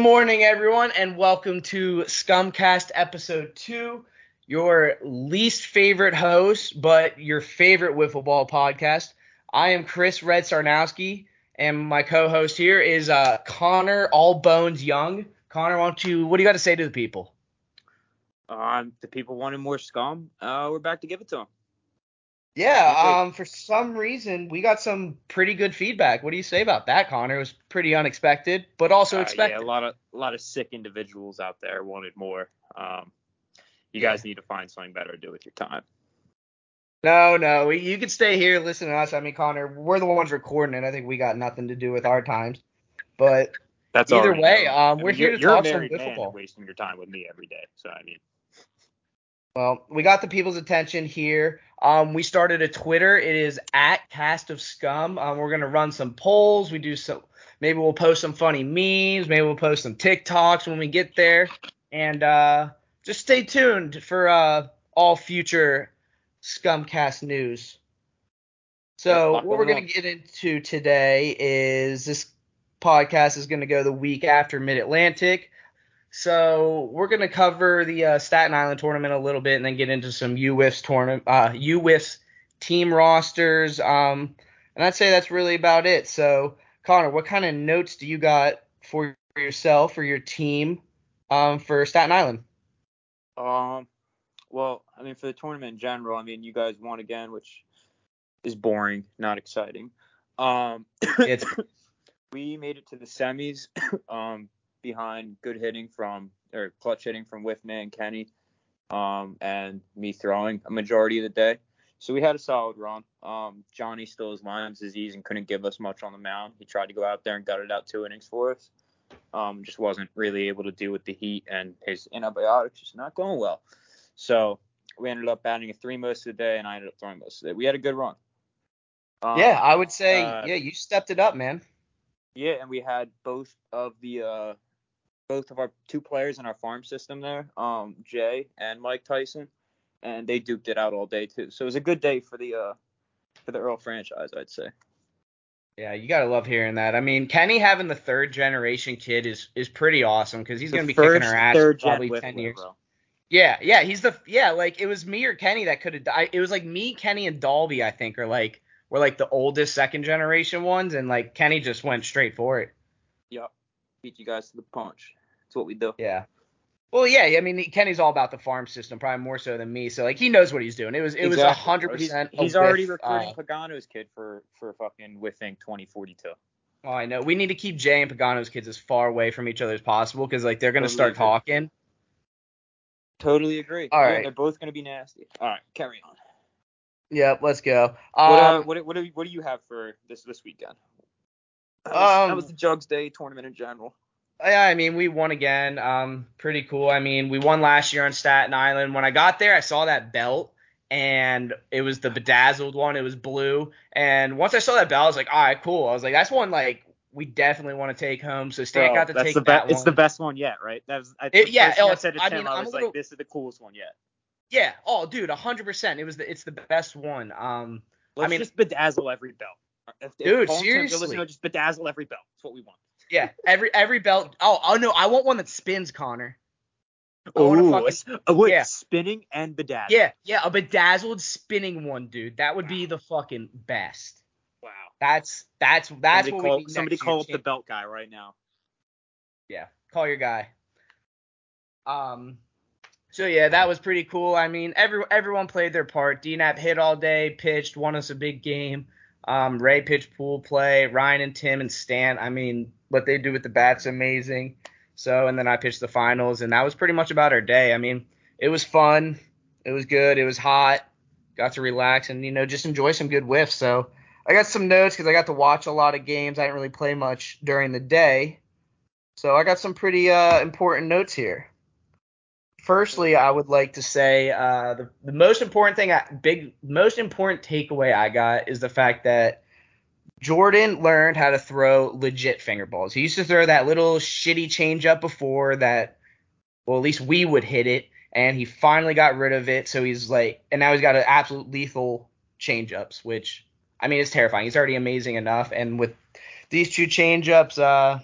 morning, everyone, and welcome to Scumcast Episode 2, your least favorite host, but your favorite wiffle ball podcast. I am Chris Red Sarnowski, and my co-host here is uh, Connor All Bones Young. Connor, why don't you, what do you got to say to the people? Um, the people wanted more scum. Uh, we're back to give it to them. Yeah, um, for some reason, we got some pretty good feedback. What do you say about that, Connor? It was pretty unexpected, but also Uh, expected. yeah, a lot of a lot of sick individuals out there wanted more. Um, you guys need to find something better to do with your time. No, no, you can stay here, listen to us. I mean, Connor, we're the ones recording it. I think we got nothing to do with our times. But That's Either way, um, I we're mean, here you're, to talk some married wiffle man ball. and wasting your time with me every day. So I mean, well, we got the people's attention here. Um, we started a Twitter. It is at Cast of Scum. Um, we're gonna run some polls. We do some. Maybe we'll post some funny memes. Maybe we'll post some TikToks when we get there. And uh, just stay tuned for uh, all future Scumcast news. So what we're gonna get into today is this podcast is gonna go the week after Mid Atlantic. So we're gonna cover the uh, Staten Island tournament a little bit, and then get into some UWIFs tournament, uh, UWIFs team rosters. Um, and I'd say that's really about it. So Connor, what kind of notes do you got for yourself or your team um, for Staten Island? um, well, I mean for the tournament in general, I mean you guys won again, which is boring, not exciting. Um, It's we made it to the semis um, behind good hitting from or clutch hitting from Whitman and Kenny, um, and me throwing a majority of the day. So we had a solid run. Um, Johnny still has Lyme's disease and couldn't give us much on the mound. He tried to go out there and gut it out two innings for us. Um, just wasn't really able to deal with the heat and his antibiotics just not going well. So we ended up batting a three most of the day, and I ended up throwing most of the day. We had a good run. Um, yeah, I would say uh, yeah, you stepped it up, man. yeah, and we had both of the uh both of our two players in our farm system there, um, Jay and Mike Tyson, and they duped it out all day too. So it was a good day for the uh for the Earl franchise, I'd say. Yeah, you gotta love hearing that. I mean, Kenny having the third generation kid is is pretty awesome because he's The gonna be first kicking our ass third probably ten years. bro. Yeah, yeah, he's the yeah, like it was me or Kenny that could have. Died. It was like me, Kenny, and Dolby. I think are like were like the oldest second generation ones, and like Kenny just went straight for it. Yup. Beat you guys to the punch. That's what we do. Yeah. Well, yeah, I mean Kenny's all about the farm system, probably more so than me. So like he knows what he's doing. It was it was a hundred bro. He's- percent. He's, already recruiting Pagano's kid for for fucking Whiffing 2042. oh, I know. We need to keep Jay and Pagano's kids as far away from each other as possible because like they're gonna Totally start agree. talking. Totally agree. All Yeah, right. they're both gonna be nasty. All right, carry on. Yep, let's go. What uh, Um, what what do you, what do you have for this this weekend? That was, Um, that was the Jugs Day tournament in general. Yeah, I mean, we won again. Um, pretty cool. I mean, we won last year on Staten Island. When I got there, I saw that belt, and it was the bedazzled one. It was blue. And once I saw that belt, I was like, all right, cool. I was like, that's one like we definitely want to take home. So Stan Bro, got to take the that be- It's the best one yet, right? That was I, It- yeah, first thing oh, I said to I Tim, mean, I I'm was little- like, this is the coolest one yet. yeah. Oh, dude, hundred percent. It was the it's the best one. Um, Let's mean- just bedazzle every belt. If, if Dude, Tim seriously. listening, just bedazzle every belt. That's what we want. Yeah. Every every belt. Oh, oh no, I want one that spins, Connor. Ooh, fucking- it's- oh, wait, yeah. spinning and bedazzled. Yeah, yeah, a bedazzled spinning one, dude. That would be the fucking best. Wow. That's that's that's somebody what call, we need somebody call up the belt guy right now. Yeah, call your guy. Um, so yeah, that was pretty cool. I mean, every everyone played their part. DNAP hit all day, pitched, won us a big game. Um, Ray pitched pool play. Ryan and Tim and Stan. I mean, what they do with the bats amazing. So and then I pitched the finals, and that was pretty much about our day. I mean, it was fun. It was good. It was hot. Got to relax and you know just enjoy some good whiffs. So I got some notes because I got to watch a lot of games. I didn't really play much during the day. So I got some pretty uh, important notes here. firstly, I would like to say uh, the, the most important thing, I, big, most important takeaway I got is the fact that Jordan learned how to throw legit finger balls. He used to throw that little shitty changeup before that, well, at least we would hit it, and he finally got rid of it. So he's like, and now he's got an absolute lethal changeups, which I mean, it's terrifying. He's already amazing enough, and with these two changeups, uh,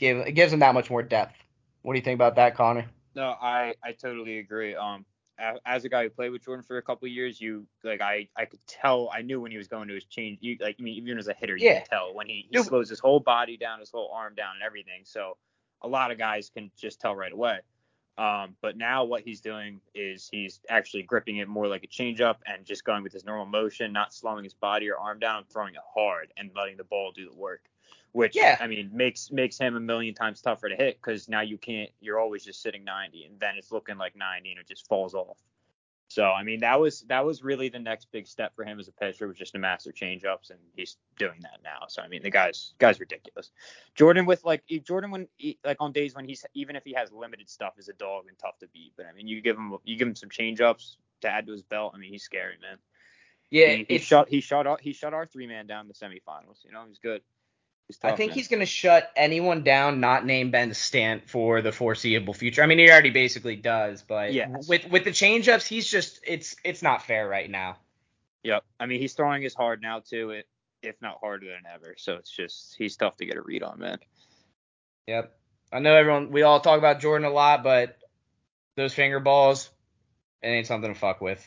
it gives him that much more depth. What do you think about that, Connor? No, I I totally agree. Um, as a guy who played with Jordan for a couple of years, you like I I could tell I knew when he was going to his change. You like I mean even as a hitter, you yeah. can tell when he, he slows his whole body down, his whole arm down, and everything. So a lot of guys can just tell right away. Um, but now what he's doing is he's actually gripping it more like a changeup and just going with his normal motion, not slowing his body or arm down, throwing it hard and letting the ball do the work which yeah. I mean makes makes him a million times tougher to hit because now you can't you're always just sitting 90 and then it's looking like 90 and it just falls off. So I mean that was that was really the next big step for him as a pitcher was just to master changeups and he's doing that now. So I mean the guy's guy's ridiculous. Jordan with like Jordan when he, like on days when he's even if he has limited stuff is a dog and tough to beat. But I mean you give him you give him some changeups to add to his belt. I mean he's scary man. Yeah, he, he shut he shot our, he shot our three man down the semifinals. You know he's good. I think man. he's going to shut anyone down not named Ben Stant for the foreseeable future. I mean, he already basically does, but yes. with with the changeups, he's just it's it's not fair right now. Yep. I mean, he's throwing as hard now too, it if not harder than ever. So it's just he's tough to get a read on, man. Yep. I know everyone we all talk about Jordan a lot, but those finger balls, it ain't something to fuck with.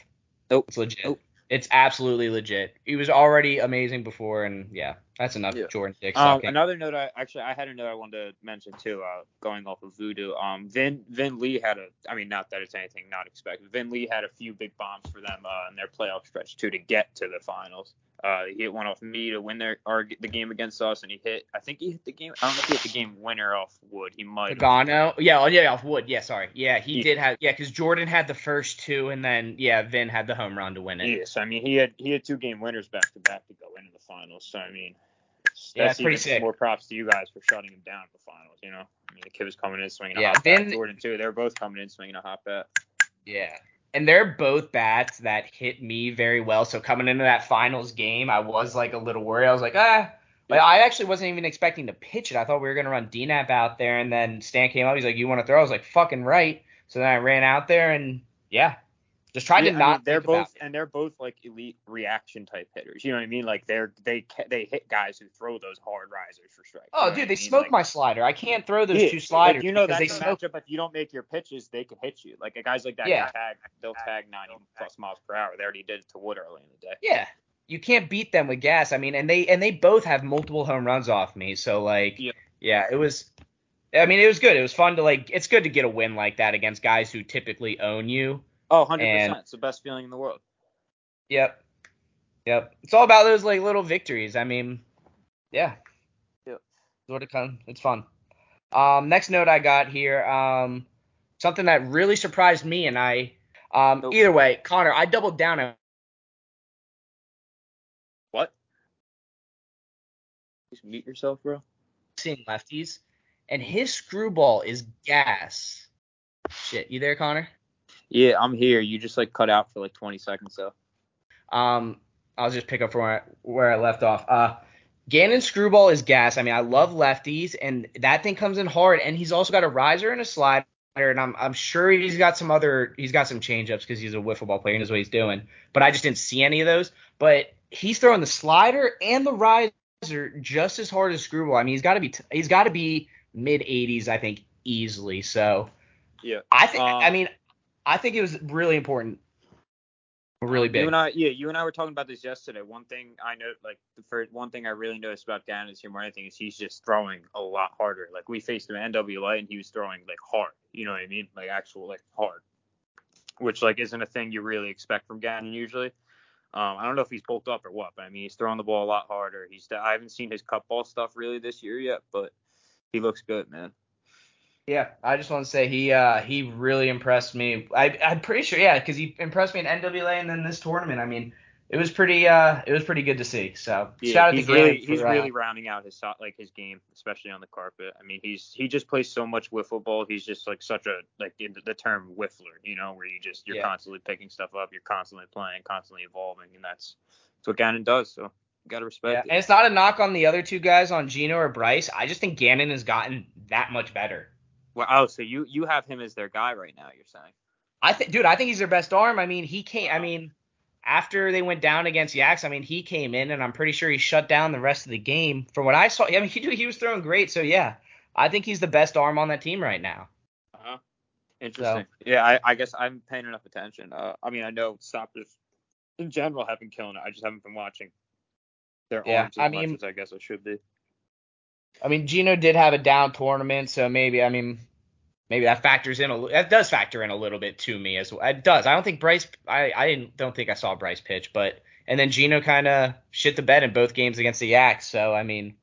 Nope. It's legit. Nope. It's absolutely legit. He was already amazing before, and yeah, that's enough. Yeah. Jordan Dick. Um, another note, I actually I had a note I wanted to mention too. Uh, going off of Voodoo, um, Vin Vin Lee had a. I mean, not that it's anything not expected. Vin Lee had a few big bombs for them uh, in their playoff stretch too to get to the finals. Uh, he hit one off me to win their or the game against us, and he hit. I think he hit the game. I don't know if he hit the game winner off Wood. He might. Pagano. Yeah. Oh yeah, off Wood. Yeah. Sorry. Yeah, he, did have. Yeah, because Jordan had the first two, and then yeah, Vin had the home run to win it. Yes. I mean, he had he had two game winners back to back to go into the finals. So I mean, yeah, that's pretty sick. More props to you guys for shutting him down in the finals. You know, I mean, the kid was coming in swinging a yeah, hot Vin, bat. Jordan too. They were both coming in swinging a hot bat. Yeah and they're both bats that hit me very well. So coming into that finals game, I was like a little worried. I was like, ah. But I actually wasn't even expecting to pitch it. I thought we were gonna run DNAP out there, and then Stan came up. He's like, "You want to throw?" I was like, "Fucking right." So then I ran out there, and yeah, just trying yeah, to not. I mean, they're both and they're both like elite reaction type hitters. You know what I mean? Like they're they they hit guys who throw those hard risers for strikes. Oh, dude, they I mean? smoke like, my slider. I can't throw those yeah, two sliders. Like, you know that's they a smoke. matchup. If you don't make your pitches, they can hit you. Like a guys like that, yeah. tag they'll tag 90 plus miles per hour. They already did it to Wood early in the day. Yeah, you can't beat them with gas. I mean, and they and they both have multiple home runs off me. So like, yeah, yeah it was. I mean, it was good. It was fun to like. It's good to get a win like that against guys who typically own you. Oh, 100%. it's the best feeling in the world. Yep. Yep. It's all about those like little victories. I mean, yeah. Yep. What it comes. It's fun. Um, next note I got here. Um, something that really surprised me and I. Um, nope. either way, Connor, I doubled down on. What? Just mute yourself, bro. Seeing lefties, and his screwball is gas. Shit, you there, Connor? Yeah, I'm here. You just like cut out for like 20 seconds though. Um, I'll just pick up from where I, where I left off. Uh, Gannon Screwball is gas. I mean, I love lefties, and that thing comes in hard. And he's also got a riser and a slider, and I'm I'm sure he's got some other he's got some changeups because he's a wiffle ball player and knows what he's doing. But I just didn't see any of those. But he's throwing the slider and the riser just as hard as Screwball. I mean, he's got to be t- he's got to be mid 80s, I think, easily. So yeah, I think um, I mean I think it was really important. Really big. You and I, yeah, you and I were talking about this yesterday. One thing I know, like the first one thing I really noticed about Gannon year more than anything is he's just throwing a lot harder. Like we faced him at NWA and he was throwing like hard. You know what I mean? Like actual like hard, which like isn't a thing you really expect from Gannon usually. Um, I don't know if he's bulked up or what, but I mean he's throwing the ball a lot harder. He's I haven't seen his cut ball stuff really this year yet, but he looks good, man. Yeah, I just want to say he uh, he really impressed me. I I'm pretty sure, yeah, because he impressed me in NWA and then this tournament. I mean, it was pretty uh it was pretty good to see. So Yeah, shout out he's to Gannon really for, he's uh, really rounding out his like his game, especially on the carpet. I mean, he's he just plays so much wiffle ball. He's just like such a like the, the term whiffler, you know, where you just you're Yeah. constantly picking stuff up, you're constantly playing, constantly evolving, and that's that's what Gannon does. So gotta yeah, respect and it's not a knock on the other two guys on Gino or Bryce. I just think Gannon has gotten that much better. Well, oh, so you you have him as their guy right now? You're saying? I think, dude, I think he's their best arm. I mean, he came. I Wow. mean, after they went down against Yaks, I mean, he came in, and I'm pretty sure he shut down the rest of the game. From what I saw, I mean, he he was throwing great. So yeah, I think he's the best arm on that team right now. Uh-huh. Interesting. Yeah, I, I guess I'm paying enough attention. Uh, I mean, I know stoppers in general have been killing it. I just haven't been watching their Yeah, arms as I much mean- as I guess I should be. I mean, Gino did have a down tournament, so maybe I mean, maybe that factors in a that does factor in a little bit to me as well. It does. I don't think Bryce. I I didn't, don't think I saw Bryce pitch, but and then Gino kind of shit the bed in both games against the Yaks. So I mean,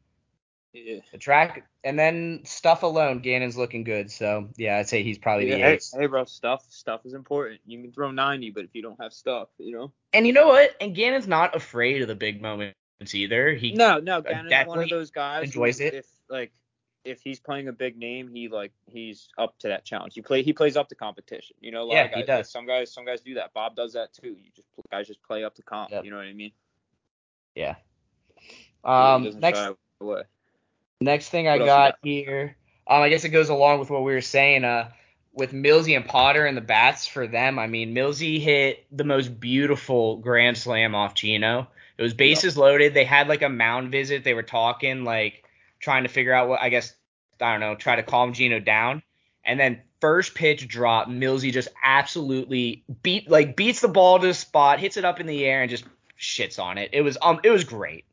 Yeah. the track and then stuff alone, Gannon's looking good. So yeah, I'd say he's probably Yeah, the hey, ace. hey, bro, stuff stuff is important. You can throw 90, but if you don't have stuff, you know. And you know what? And Gannon's not afraid of the big moments either. He No, no, Gannon's one of those guys enjoys who, it. If like if he's playing a big name, he like he's up to that challenge. He play he plays up to competition. You know, a lot Yeah, of guys, he does. Some guys some guys do that. Bob does that too. You just guys just play up to comp. Yep. You know what I mean? yeah. Um, next. Next thing I What got got? here, um, I guess it goes along with what we were saying. Uh, with Millsy and Potter and the bats for them, I mean, Millsy hit the most beautiful grand slam off Gino. It was bases loaded. They had like a mound visit. They were talking, like trying to figure out what I guess I don't know, try to calm Gino down. And then first pitch drop, Millsy just absolutely beat like beats the ball to the spot, hits it up in the air, and just shits on it. It was um, it was great.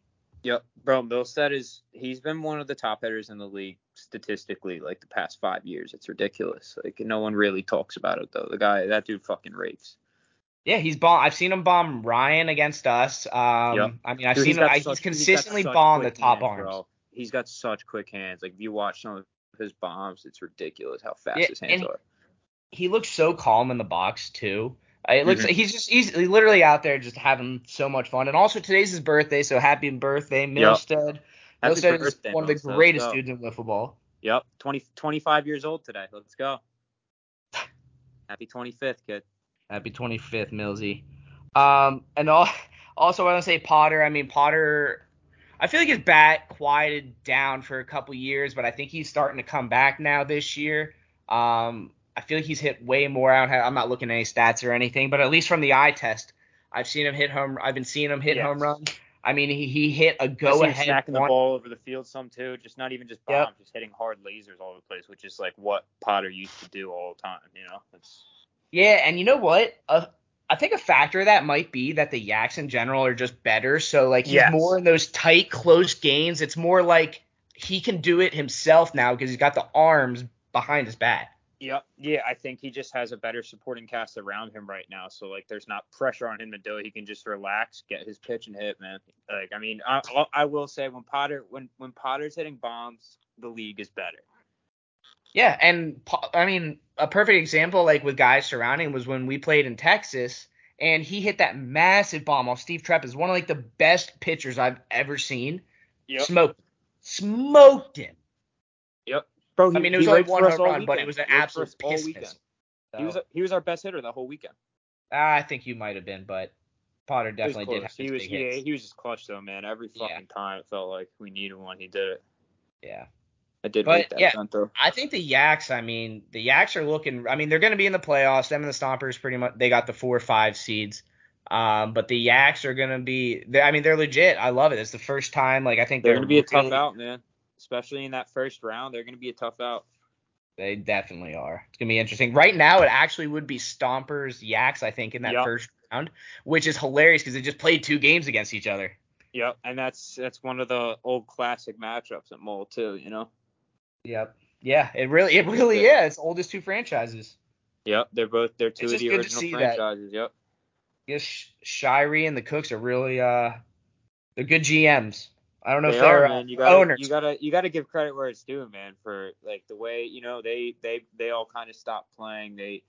Yep, bro. Milstead is he's been one of the top hitters in the league statistically like the past five years. It's ridiculous. Like no one really talks about it though. The guy that dude fucking rakes. Yeah, he's bomb. I've seen him bomb Ryan against us. Um, Yep. I mean, I've Dude, seen him. I, he's such- got consistently such bombed the top hands, arms. bro. He's got such quick hands. Like if you watch some of his bombs, it's ridiculous how fast Yeah, his hands and- are. He looks so calm in the box too. Uh, It looks Mhm. he's just he's literally out there just having so much fun. And also today's his birthday, so happy birthday, Milstead. Happy Milstead is one of the Milstead. Greatest go. dudes in wiffle ball. Yep, 20, 25 years old today. Let's go. Happy 25th, kid. Happy 25th, Millsy. Um, and all, also I want to say Potter. I mean Potter. I feel like his bat quieted down for a couple years, but I think he's starting to come back now this year. Um, I feel like he's hit way more. I don't have, I'm not looking at any stats or anything, but at least from the eye test, I've seen him hit home. I've been seeing him hit Yes. home runs. I mean, he, he hit a go ahead smacking the ball over the field some too. Just not even just Yep. bombs, just hitting hard lasers all over the place, which is like what Potter used to do all the time. You know, it's Yeah, and you know what? Uh, I think a factor of that might be that the Yaks in general are just better. So like he's Yes. more in those tight, close games. It's more like he can do it himself now because he's got the arms behind his bat. Yep. Yeah, I think he just has a better supporting cast around him right now. So like, there's not pressure on him to do it. He can just relax, get his pitch and hit, man. Like, I mean, I, I will say when Potter when when Potter's hitting bombs, the league is better. Yeah, and I mean a perfect example like with guys surrounding was when we played in Texas and he hit that massive bomb off Steve Trepp is one of like the best pitchers I've ever seen. Yep. Smoked, smoked him. Yep. Bro, I mean, it was only one home run, but it was an absolute all piss weekend. missile. He was So, he was our best hitter the whole weekend. Ah, I think you might have been, but Potter definitely did have He his was big yeah, hits. he was just clutch though, man. Every Yeah. fucking time it felt like we needed one, he did it. Yeah. I did But, that yeah. I think the Yaks, I mean, the Yaks are looking I mean, they're gonna be in the playoffs. Them and the Stompers pretty much they got the four or five seeds. Um, but the Yaks are gonna be I mean, they're legit. I love it. It's the first time, like I think They're they're, gonna be a tough really- out, man. Especially in that first round, they're gonna be a tough out. They definitely are. It's gonna be interesting. Right now, it actually would be Stompers Yaks, I think, in that Yep. first round, which is hilarious because they just played two games against each other. Yep, and that's that's one of the old classic matchups at Mole too. You know. Yep. Yeah, it really, it really Yeah. is. Oldest two franchises. Yep, they're both they're two It's of the original see that. franchises. Yep. Yes, Sh- Shirey and the Cooks are really, uh, they're good GMs. I don't know They if they're are, uh, man. You gotta owners. you gotta you gotta give credit where it's due, man. For like the way you know they they they all kind of stopped playing. They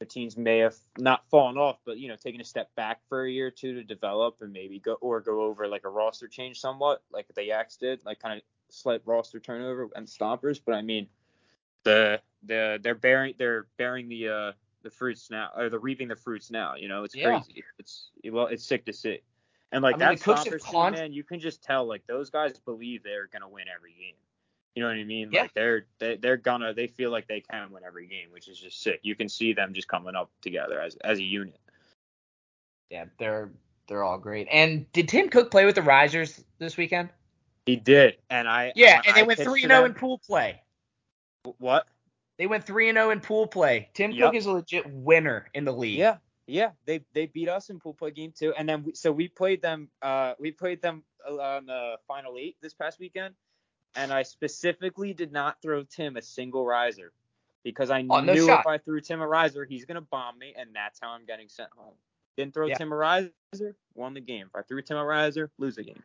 the teams may have not fallen off, but you know, taking a step back for a year or two to develop and maybe go or go over like a roster change somewhat, like the Yaks did, like kind of slight roster turnover and stompers. But I mean, the the they're bearing they're bearing the uh the fruits now or they're reaping the fruits now. You know, it's Yeah. crazy. It's well, it's sick to see. And like I mean, that the Cooks have stompers team, con- man, you can just tell like those guys believe they're gonna win every game. You know what I mean? Yeah. Like they're they, they're gonna they feel like they can win every game, which is just sick. You can see them just coming up together as as a unit. Yeah, they're they're all great. And did Tim Cook play with the Risers this weekend? He did, and I Yeah, when and they I went three and zero in pool play. What? They went three and zero in pool play. Tim Yep. Cook is a legit winner in the league. Yeah, yeah. They they beat us in pool play game two, and then we, so we played them. Uh, we played them on the final eight this past weekend, and I specifically did not throw Tim a single riser because I Oh, knew shot. if I threw Tim a riser, he's gonna bomb me, and that's how I'm getting sent home. Didn't throw Yeah. Tim a riser, won the game. If I threw Tim a riser, lose the game.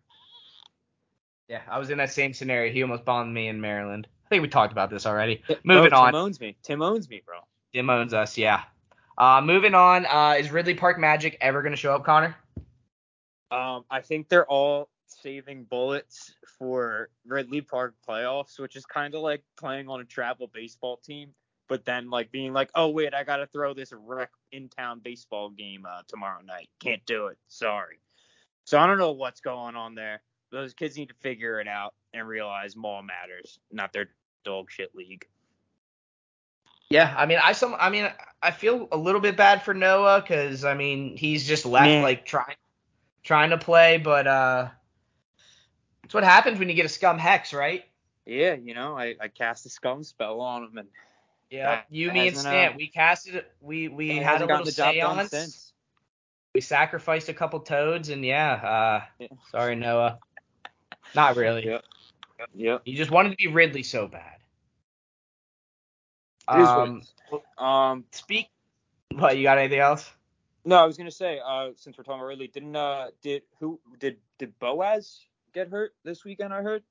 Yeah, I was in that same scenario. He almost bombed me in Maryland. I think we talked about this already. Bro, Moving on. Tim owns me. Tim owns me, bro. Tim owns us, yeah. Uh, moving on. Uh, is Ridley Park Magic ever going to show up, Connor? Um, I think they're all saving bullets for Ridley Park playoffs, which is kind of like playing on a travel baseball team, but then like being like, oh wait, I gotta throw this rec in town baseball game uh, tomorrow night. Can't do it. Sorry. So I don't know what's going on there. Those kids need to figure it out and realize mall matters, not their dog shit league. Yeah, I mean, I some, I mean, I feel a little bit bad for Noah because I mean he's just left Man. like trying, trying to play, but uh, it's what happens when you get a scum hex, right? Yeah, you know, I, I cast a scum spell on him and Yeah, you, me, and Stant, uh, we casted it. We we had a little the job done seance. We sacrificed a couple toads, and yeah, uh, Yeah. sorry Noah. Not really. Yep. Yep. He just wanted to be Ridley so bad. It is what Um. Um, speak. What you got? Anything else? No, I was gonna say, uh, since we're talking about Ridley, didn't uh, did who did did Boaz get hurt this weekend? I heard.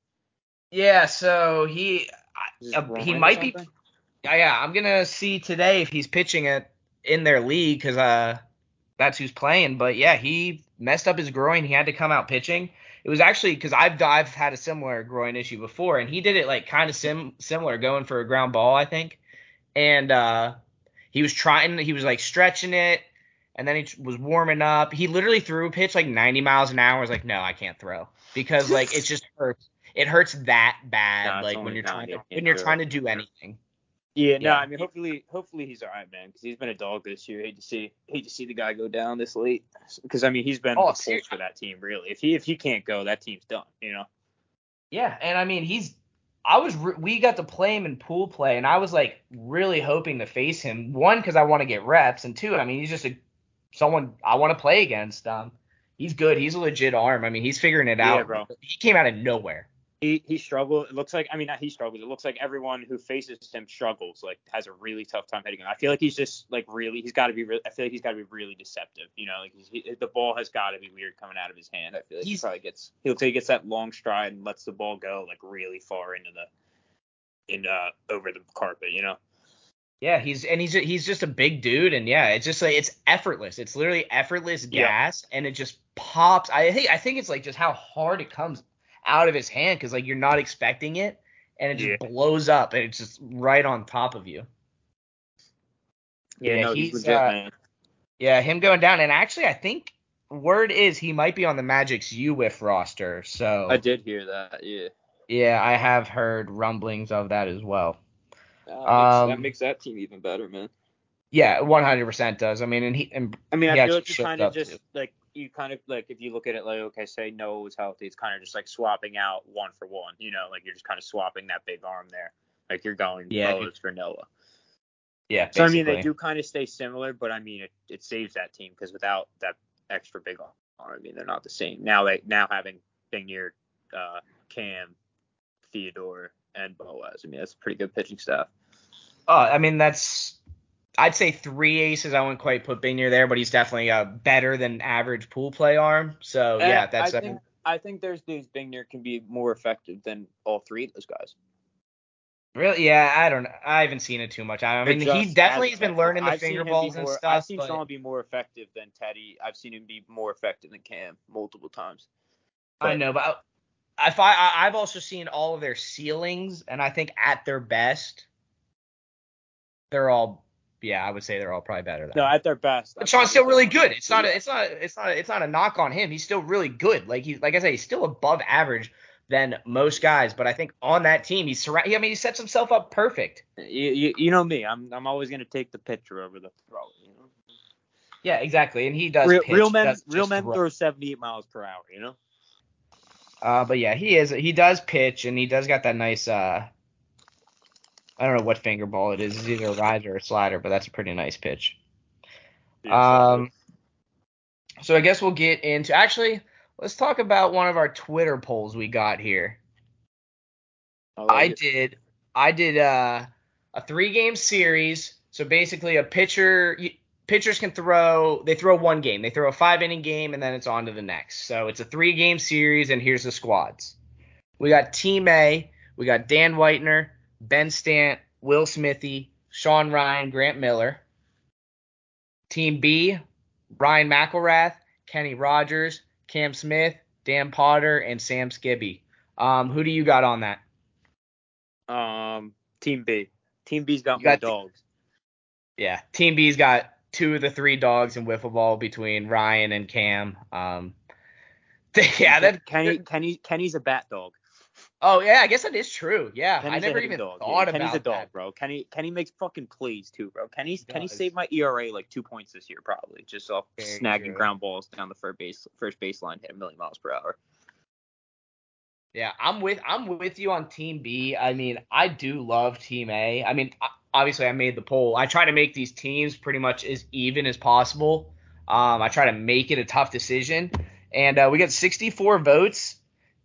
Yeah. So he uh, he might be. Yeah, yeah. I'm gonna see today if he's pitching it in their league because uh that's who's playing. But yeah, he messed up his groin. He had to come out pitching. It was actually because I've I've had a similar groin issue before, and he did it like kind of sim similar, going for a ground ball, I think. And uh he was trying. He was like stretching it, and then he was warming up. He literally threw a pitch like 90 miles an hour. I was like, no, I can't throw because like it just hurts. It hurts that bad, No, like when you're trying to when you're trying to do anything. Yeah, no, Yeah. I mean, hopefully, hopefully he's all right, man, because he's been a dog this year. Hate to see, hate to see the guy go down this late, because I mean, he's been Oh, the for that team, really. If he if he can't go, that team's done, you know. Yeah, and I mean he's. I was re- we got to play him in pool play, and I was like really hoping to face him. One because I want to get reps, and two, I mean he's just a someone I want to play against. Um, he's good. He's a legit arm. I mean he's figuring it Yeah, out. bro. He came out of nowhere. He he struggled. It looks like I mean not he struggles. It looks like everyone who faces him struggles. Like has a really tough time hitting him. I feel like he's just like really. He's got to be. Re- I feel like he's got to be really deceptive. You know, like he's, he, the ball has got to be weird coming out of his hand. I feel like He's- he probably gets. He'll take gets that long stride and lets the ball go like really far into the in uh over the carpet. You know. Yeah, he's and he's he's just a big dude, and yeah, it's just like it's effortless. It's literally effortless Yeah. gas, and it just pops. I think I think it's like just how hard it comes out of his hand because like you're not expecting it, and it just Yeah. blows up, and it's just right on top of you. Yeah, Yeah, no, he's, legit, uh. Yeah, him going down, and actually, I think word is he might be on the Magic's UWIF roster. So I did hear that. Yeah. yeah, I have heard rumblings of that as well. That makes- Um, that makes that team even better, man. Yeah, 100% does. I mean, and he and I mean, I feel like you kind of just too. like you kind of like if you look at it like okay, say Noah was healthy, it's kind of just like swapping out one for one. You know, like you're just kind of swapping that big arm there. Like you're going Yeah, Boaz for Noah. yeah. So I mean, they do kind of stay similar, but I mean, it, it saves that team because without that extra big arm, I mean, they're not the same. Now they now having Bingir, uh, Cam, Theodore, and Boaz. I mean, that's a pretty good pitching staff. Oh, I mean that's I'd say three aces. I wouldn't quite put Binier there, but he's definitely a better than average pool play arm. So eh, yeah, that's I think I think there's days Bingir can be more effective than all three of those guys. Really? Yeah, I don't know. I haven't seen it too much. I mean, he definitely has been learning the I've finger balls and stuff. I've seen but Sean be more effective than Teddy. I've seen him be more effective than Cam multiple times. I know, but I, if I, I I've also seen all of their ceilings, and I think at their best, they're all. Yeah, I would say they're all probably better than. No, at their best. But Sean's still really good. It's not. A, it's not. It's not. It's not a knock on him. He's still really good. Like he, like I say, he's still above average than most guys. But I think on that team, he's surround. I mean, he sets himself up perfect. You, you, you know me. I'm I'm always gonna take the pitcher over the throw. You know. Yeah, exactly. And he does. Real, pitch, real men, real men throw. throw 78 miles per hour. You know. Uh, but yeah, he is. He does pitch, and he does got that nice. Uh, I don't know what finger ball it is. It's either a riser or a slider, but that's a pretty nice pitch. Um, so I guess we'll get into actually. Let's talk about one of our Twitter polls we got here. I like I did. I did uh, a three game series. So basically, a pitcher pitchers can throw. They throw one game. They throw a five inning game, and then it's on to the next. So it's a three game series, and here's the squads. We got Team A. We got Dan Whitener, Ben Stant, Will Smithy, Sean Ryan, Grant Miller. Team B, Ryan McElrath, Kenny Rogers, Cam Smith, Dan Potter, and Sam Skibby. Um, who do you got on that? Um, Team B. Team B's got You more got dogs. Yeah, Team B's got two of the three dogs in wiffle ball between Ryan and Cam. Um, yeah, that. Kenny Kenny Kenny's a bat dog. Oh yeah, I guess that is true. Yeah, Kenny's I never even dog. thought yeah, Kenny's about a dog, that. bro. Kenny Kenny makes fucking plays too, bro. Kenny's He Kenny saved my ERA like two points this year, probably just off Very snagging true. ground balls down the first base first baseline, hit a million miles per hour. Yeah, I'm with I'm with you on Team B. I mean, I do love Team A. I mean, obviously, I made the poll. I try to make these teams pretty much as even as possible. Um, I try to make it a tough decision, and uh, we got 64 votes,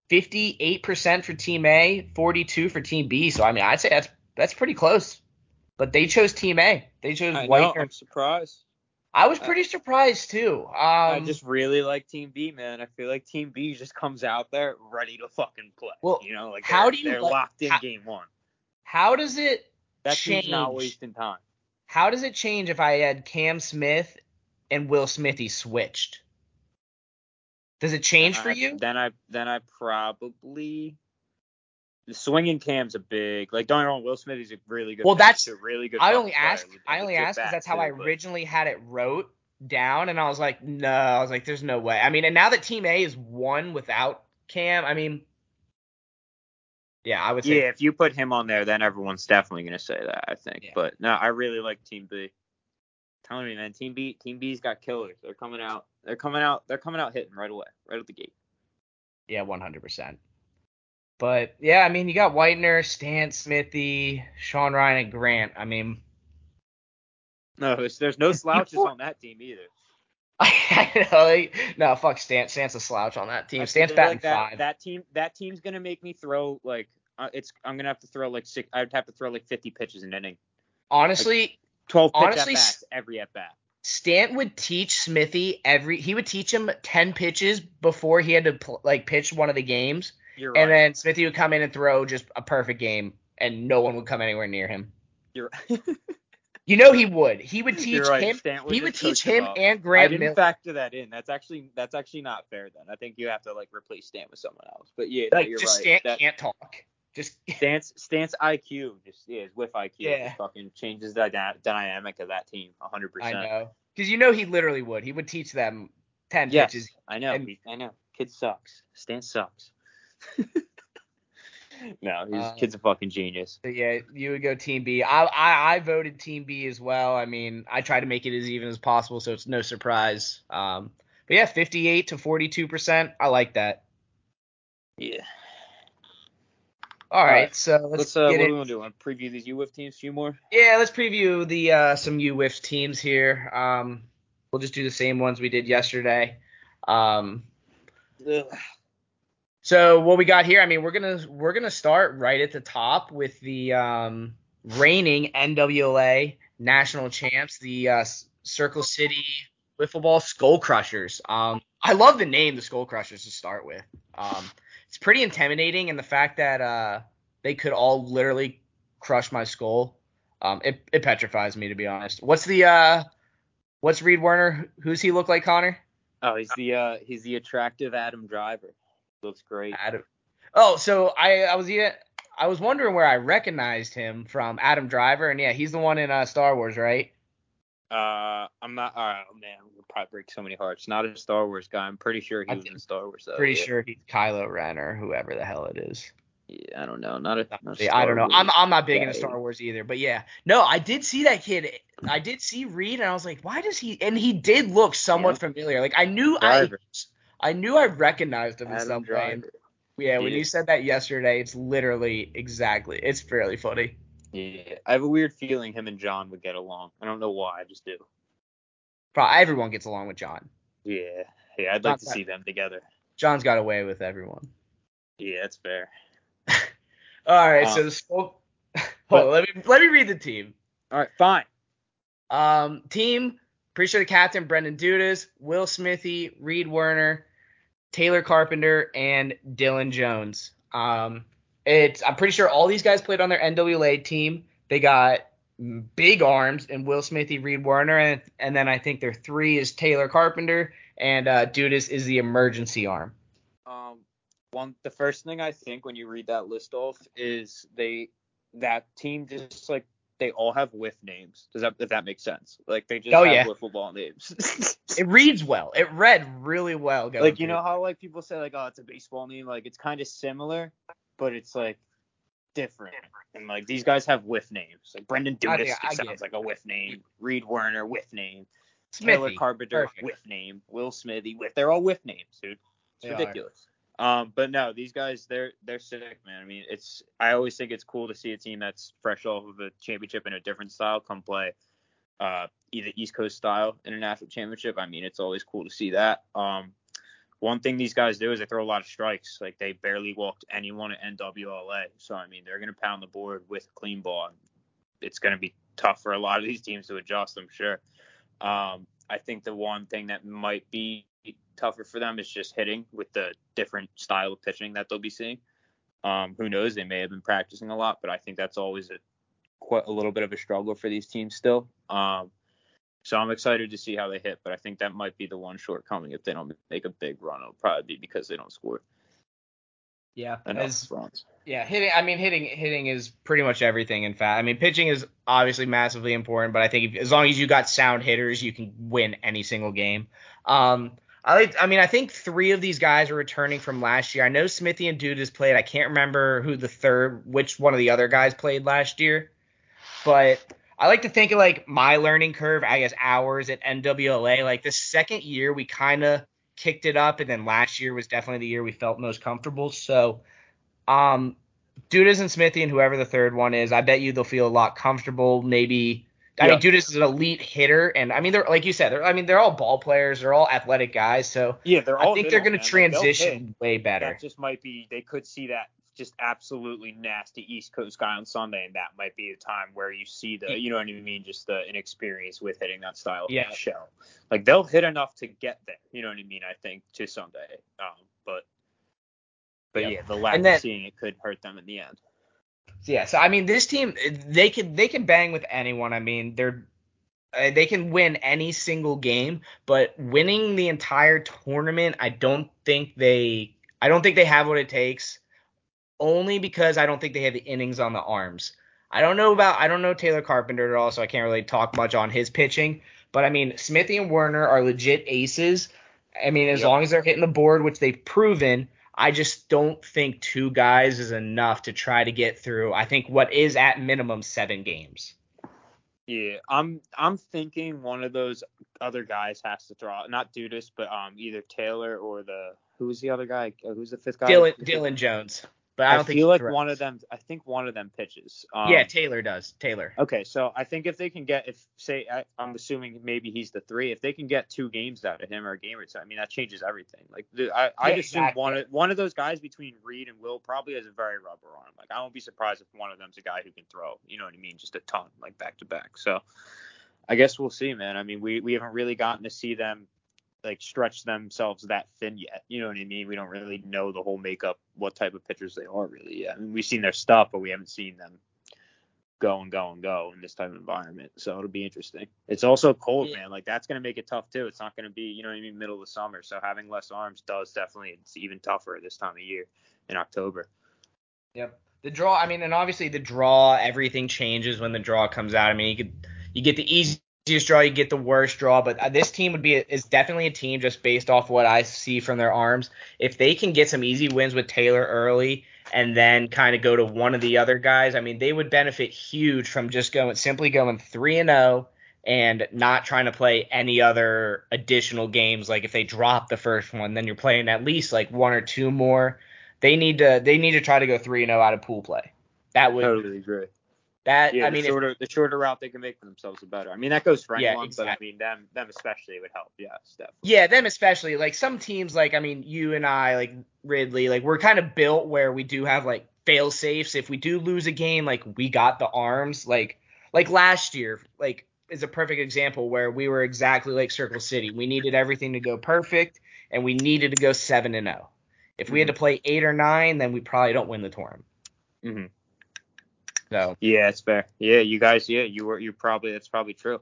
58% for Team A, 42 for Team B. So I mean, I'd say that's that's pretty close. But they chose Team A. They chose I know, I'm surprised. I was pretty surprised too. Um, I just really like Team B, man. I feel like Team B just comes out there ready to fucking play. Well, you know, like how do you they're like- locked in how- game one. how does it That team's not wasting time. How does it change if I had Cam Smith and Will Smithy switched? Does it change for I- you? Then I then I probably the swinging cam's a big like don't get wrong. Will Smith is a really good. Well, that's- a really good. I only player, asked. a I only asked because that's how too, I but- originally had it wrote down, and I was like, no, I was like, there's no way. I mean, and now that Team A is one without Cam, I mean, yeah, I would say Yeah, if you put him on there, then everyone's definitely gonna say that. I think. Yeah. But no, I really like Team B. Telling me, man, Team B, Team B's got killers. They're coming out. They're coming out. They're coming out hitting right away, right at the gate. Yeah, 100%. But yeah, I mean, you got Whitener, Stan, Smithy, Sean Ryan, and Grant. I mean, No, there's, there's no slouches on that team either. I know. like, No, fuck Stan. Stan's a slouch on that team. Stan's batting like that, five. That team, that team's gonna make me throw like uh, it's. I'm gonna have to throw like six. I'd have to throw like 50 pitches an inning. Honestly, 12 pitch Honestly, at bats every at bat. Stant would teach Smithy every. He would teach him ten pitches before he had to pl- like pitch one of the games, You're right. and then Smithy would come in and throw just a perfect game, and no one would come anywhere near him. You're, You know he would. He would teach right. him. Would He would teach him and I didn't Miller. factor that in. That's actually that's actually not fair. Then I think you have to like replace Stant with someone else. But yeah, no, like you're just right. Stant That can't talk. Just Stance Stance IQ just yeah, is with IQ. Yeah. Fucking changes the dyna- dynamic of that team 100. I percent know because you know he literally would. He would teach them ten Yes, pitches. I know. and- I know. Kid sucks. Stance sucks. no, he's Uh, kid's a fucking genius. Yeah, you would go Team B. I, I I voted Team B as well. I mean, I try to make it as even as possible, so it's no surprise. Um, but yeah, 58 to 42 percent. I like that. Yeah. All right, right, so let's, Let's, uh, what get do in. we want to do? Want to preview these UWIF teams? A few more. Yeah, let's preview the uh, some UWIF teams here. Um, we'll just do the same ones we did yesterday. Um, so what we got here, I mean, we're gonna we're gonna start right at the top with the um, reigning NWA national champs, the uh, Circle City Wiffle Ball Skull Crushers. Um, I love the name, the Skull Crushers, to start with. Um, it's pretty intimidating, and the fact that uh, they could all literally crush my skull. Um, it it petrifies me to be honest. What's the uh, what's Reed Werner? Who's he look like, Connor? Oh, he's the uh, he's the attractive Adam Driver. Looks great. Adam. Oh, so I I was yeah, I was wondering where I recognized him from Adam Driver, and yeah, he's the one in uh, Star Wars, right? Uh, I'm not. Oh man, we'll probably break so many hearts. Not a Star Wars guy. I'm pretty sure he was in Star Wars though. Pretty yeah. sure he's Kylo Ren or whoever the hell it is. Yeah, I don't know. Not a. Not a I don't know. Star I'm I'm not big into. Star Wars either, but yeah. No, I did see that kid. I did see Reed, and I was like, why does he? And he did look somewhat Yeah. familiar. Like I knew Driver. I I knew I recognized him in some way. Yeah, when you said that yesterday, it's literally exactly. It's fairly funny. Yeah, I have a weird feeling him and John would get along. I don't know why. I just do. Probably everyone gets along with John. Yeah, yeah. I'd Not like to that- see them together. John's got away with everyone. Yeah, that's fair. All right, Um, so the Skull. Hold on, let me let me read the team. All right, fine. Um, team. Pretty sure the captain Brendan Dudas, Will Smithy, Reed Werner, Taylor Carpenter, and Dylan Jones. Um, it's I'm pretty sure all these guys played on their NWA team. They got big arms and Will Smithy, Reed Werner, and and then I think their three is Taylor Carpenter and uh, Dudas is the emergency arm. Um, one the first thing I think when you read that list off is they that team just like they all have whiff names. Does that if that makes sense? Like they just Oh, have yeah. wiffle ball names. It reads well. It read really well. Like you know how like people say like oh it's a baseball name like it's kind of similar but it's like different and like these guys have whiff names like Brendan Dudas think- just I get sounds like a whiff name Reed Werner whiff name Taylor Smithy. Carpenter Perfect. whiff name Will Smithy whiff they're all whiff names dude it's They are. ridiculous um but no these guys they're they're sick man I mean it's I always think it's cool to see a team that's fresh off of a championship in a different style come play uh, either East Coast style international championship. I mean, it's always cool to see that. Um, one thing these guys do is they throw a lot of strikes. Like they barely walked anyone at NWLA. So I mean, they're going to pound the board with a clean ball. It's going to be tough for a lot of these teams to adjust. I'm sure. Um, I think the one thing that might be tougher for them is just hitting with the different style of pitching that they'll be seeing. Um, who knows? They may have been practicing a lot, but I think that's always a quite a little bit of a struggle for these teams still. Um, so I'm excited to see how they hit, but I think that might be the one shortcoming if they don't make a big run. It'll probably be because they don't score Yeah, as- runs. Yeah, hitting. I mean, hitting hitting is pretty much everything. In fact, I mean, pitching is obviously massively important, but I think if, as long as you got sound hitters, you can win any single game. Um, I like. I mean, I think three of these guys are returning from last year. I know Smithy and Dudas played. I can't remember who the third, which one of the other guys played last year, but I like to think of like my learning curve. I guess ours at NWLA. Like the second year, we kind of kicked it up, and then last year was definitely the year we felt most comfortable. So. Um, Dudas and Smithy and whoever the third one is, I bet you they'll feel a lot comfortable. Maybe I mean. Dudas is an elite hitter, and I mean they're like you said, they're I mean they're all ball players, they're all athletic guys, so Yeah, they're all I think they're going to transition transition. way better. That just might be they could see that just absolutely nasty East Coast guy on Sunday, and that might be the time where you see the you know what I mean, just the inexperience with hitting that style Yeah. of show. Like they'll hit enough to get there, you know what I mean? I think to Sunday, um, but but Yep. yeah, the lack then- of seeing it could hurt them in the end. Yeah, so I mean this team they can they can bang with anyone. I mean they're uh, they can win any single game, but winning the entire tournament, I don't think they I don't think they have what it takes. Only because I don't think they have the innings on the arms. I don't know about I don't know Taylor Carpenter at all, so I can't really talk much on his pitching. But I mean Smithy and Werner are legit aces. I mean as Yep. long as they're hitting the board, which they've proven, I just don't think two guys is enough to try to get through. I think what is at minimum seven games. Yeah, I'm I'm thinking one of those other guys has to throw out, not Dudas, but um either Taylor or the who's the other guy? Who's the fifth guy? Dylan Dylan Jones, but I I, don't think feel like throws. one of them. I think one of them pitches. Um, yeah, Taylor does. Taylor. Okay, so I think if they can get, if say, I, I'm assuming maybe he's the three. If they can get two games out of him or a game or two, I mean that changes everything. Like the, I, I Yeah, assume exactly. one of one of those guys between Reed and Will probably has a very rubber arm. Like I won't be surprised if one of them's a guy who can throw. You know what I mean? Just a ton, like back to back. So I guess we'll see, man. I mean, we we haven't really gotten to see them like stretch themselves that thin yet. You know what I mean? We don't really know the whole makeup, what type of pitchers they are really yet. I mean, we've seen their stuff, but we haven't seen them go and go and go in this type of environment. So it'll be interesting. It's also cold, Yeah. man. Like that's gonna make it tough too. It's not gonna be, you know what I mean, middle of the summer. So having less arms does definitely it's even tougher this time of year in October. Yep. The draw, I mean, and obviously the draw, everything changes when the draw comes out. I mean, you could you get the easiest draw, you get the worst draw, but uh, this team would be is definitely a team just based off what I see from their arms. If they can get some easy wins with Taylor early and then kind of go to one of the other guys, I mean, they would benefit huge from just going simply going 3 and 0 and not trying to play any other additional games like if they drop the first one, then you're playing at least like one or two more they need to they need to try to go three and zero out of pool play. That would Totally agree. That Yeah, I mean the if, shorter the shorter route they can make for themselves, the better. I mean that goes for Yeah, anyone, but I mean them them especially would help. Yes, definitely. yeah them especially like some teams like I mean you and I like Ridley like we're kind of built where we do have like fail safes if we do lose a game like we got the arms like like last year like is a perfect example where we were exactly like Circle City we needed everything to go perfect and we needed to go seven and zero. If we had to play eight or nine, then we probably don't win the tournament. hmm So Yeah, it's fair. Yeah, you guys. Yeah, you were. You probably. That's probably true.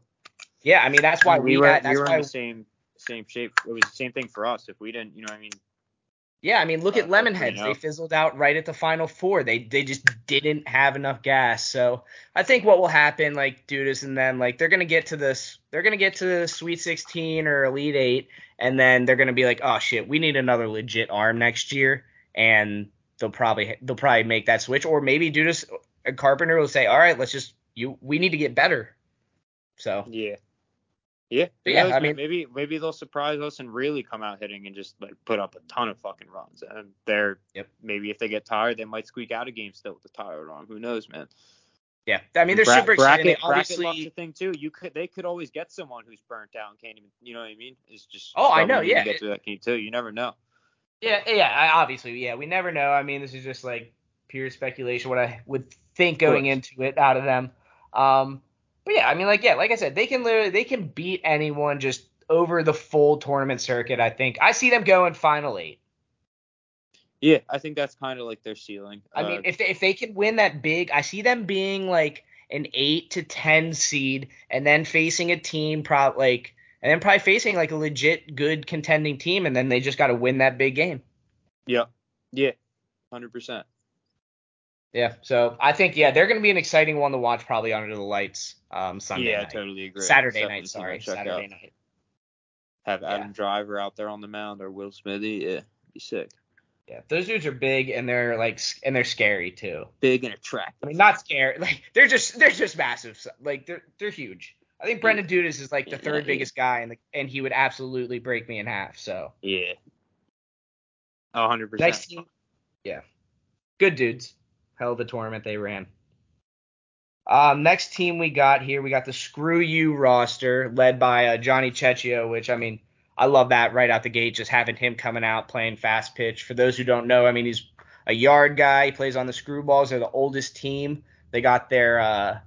yeah, I mean that's why we, we were. had, that's we were why in the same same shape. It was the same thing for us. If we didn't, you know, what I mean, Yeah, I mean, look at Uh, you Lemonheads. They fizzled out right at the final four. They they just didn't have enough gas. So I think what will happen, like Dudas and them, like they're gonna get to this, they're gonna get to the Sweet 16 or Elite Eight, and then they're gonna be like, oh shit, we need another legit arm next year, and they'll probably they'll probably make that switch, or maybe Dudas and Carpenter will say, all right, let's just you we need to get better. So yeah. Yeah, who Yeah, knows, I mean- maybe maybe they'll surprise us and really come out hitting and just like put up a ton of fucking runs. And they're Yep. maybe if they get tired, they might squeak out a game still with the tired arm. Who knows, man? yeah, I mean they're Bra- super exciting. They bracket, obviously. luck's a thing too. You could they could always get someone who's burnt out and can't even you know what I mean? It's just Oh, I know, yeah. get to that too. You never know. Yeah, yeah, I, obviously, yeah. We never know. I mean, this is just like pure speculation. What I would think going into it out of them. Um, but yeah, I mean, like, yeah, like I said, they can literally they can beat anyone just over the full tournament circuit. I think I see them going final eight. Yeah, I think that's kind of like their ceiling. I Uh, mean, if they, if they can win that big, I see them being like an eight to ten seed, and then facing a team, probably like, and then probably facing like a legit good contending team, and then they just got to win that big game. yeah, yeah, hundred percent. Yeah, so I think yeah they're going to be an exciting one to watch probably under the lights um Sunday Yeah, I night. totally agree. Saturday Definitely night, sorry, Saturday out. night. Have Yeah. Adam Driver out there on the mound or Will Smithy. Yeah, be sick. Yeah, those dudes are big and they're like and they're scary too. Big and attractive. I mean, not scary, like they're just they're just massive. Like they're they're huge. I think Brendan Dudas is like the Yeah, third yeah. biggest guy, and the, and he would absolutely break me in half. So Yeah. Oh, 100%. nice team. Yeah, good dudes. Hell of a tournament they ran. Um, next team we got here, we got the Screw You roster led by uh, Johnny Cecchio, which I mean, I love that right out the gate, just having him coming out playing fast pitch. For those who don't know, I mean, he's a yard guy. He plays on the Screwballs. They're the oldest team. They got their uh,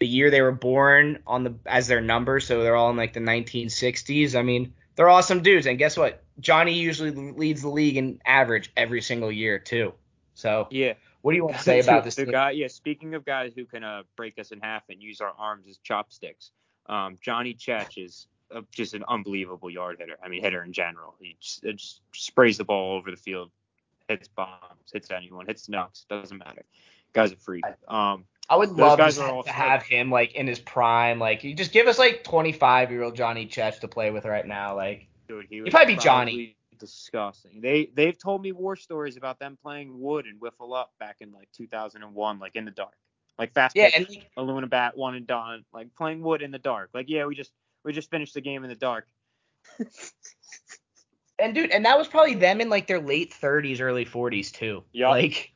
the year they were born on the as their number, so they're all in like the 1960s. I mean, they're awesome dudes. And guess what? Johnny usually leads the league in average every single year too. So, Yeah. What do you want to say about this the guy? Yeah. Speaking of guys who can uh, break us in half and use our arms as chopsticks, um, Johnny Chech is uh, just an unbelievable yard hitter. I mean, hitter in general. He just, it just sprays the ball over the field, hits bombs, hits anyone, hits nuts. Doesn't matter. Guy's a freak. Um, I would love to, have him like in his prime. Like, you just give us like 25 year old Johnny Chech to play with right now. Like, dude, he would probably be Johnny. Disgusting. They they've told me war stories about them playing wood and wiffle up back in like 2001, like in the dark, like fast yeah, pitch, and like, aluminum bat, one and done, like playing wood in the dark. Like yeah, we just we just finished the game in the dark. and dude, and that was probably them in like their late 30s, early 40s too. Yeah, Like,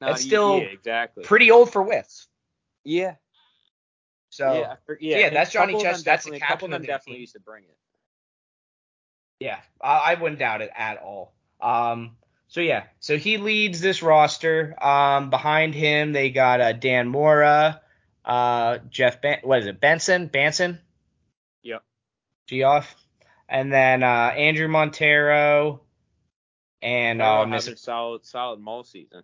Not That's still yeah, exactly. pretty old for whiffs. yeah. So, yeah, yeah, yeah, that's Johnny Chech, that's a couple captain of them definitely used to bring it. Yeah, I, I wouldn't doubt it at all. Um, so yeah, so he leads this roster. Um, behind him they got uh, Dan Mora, uh, Jeff ben- what is it, Benson, Benson, Yep. Geoff, and then uh, Andrew Montero, and uh, Miss having solid solid mall season.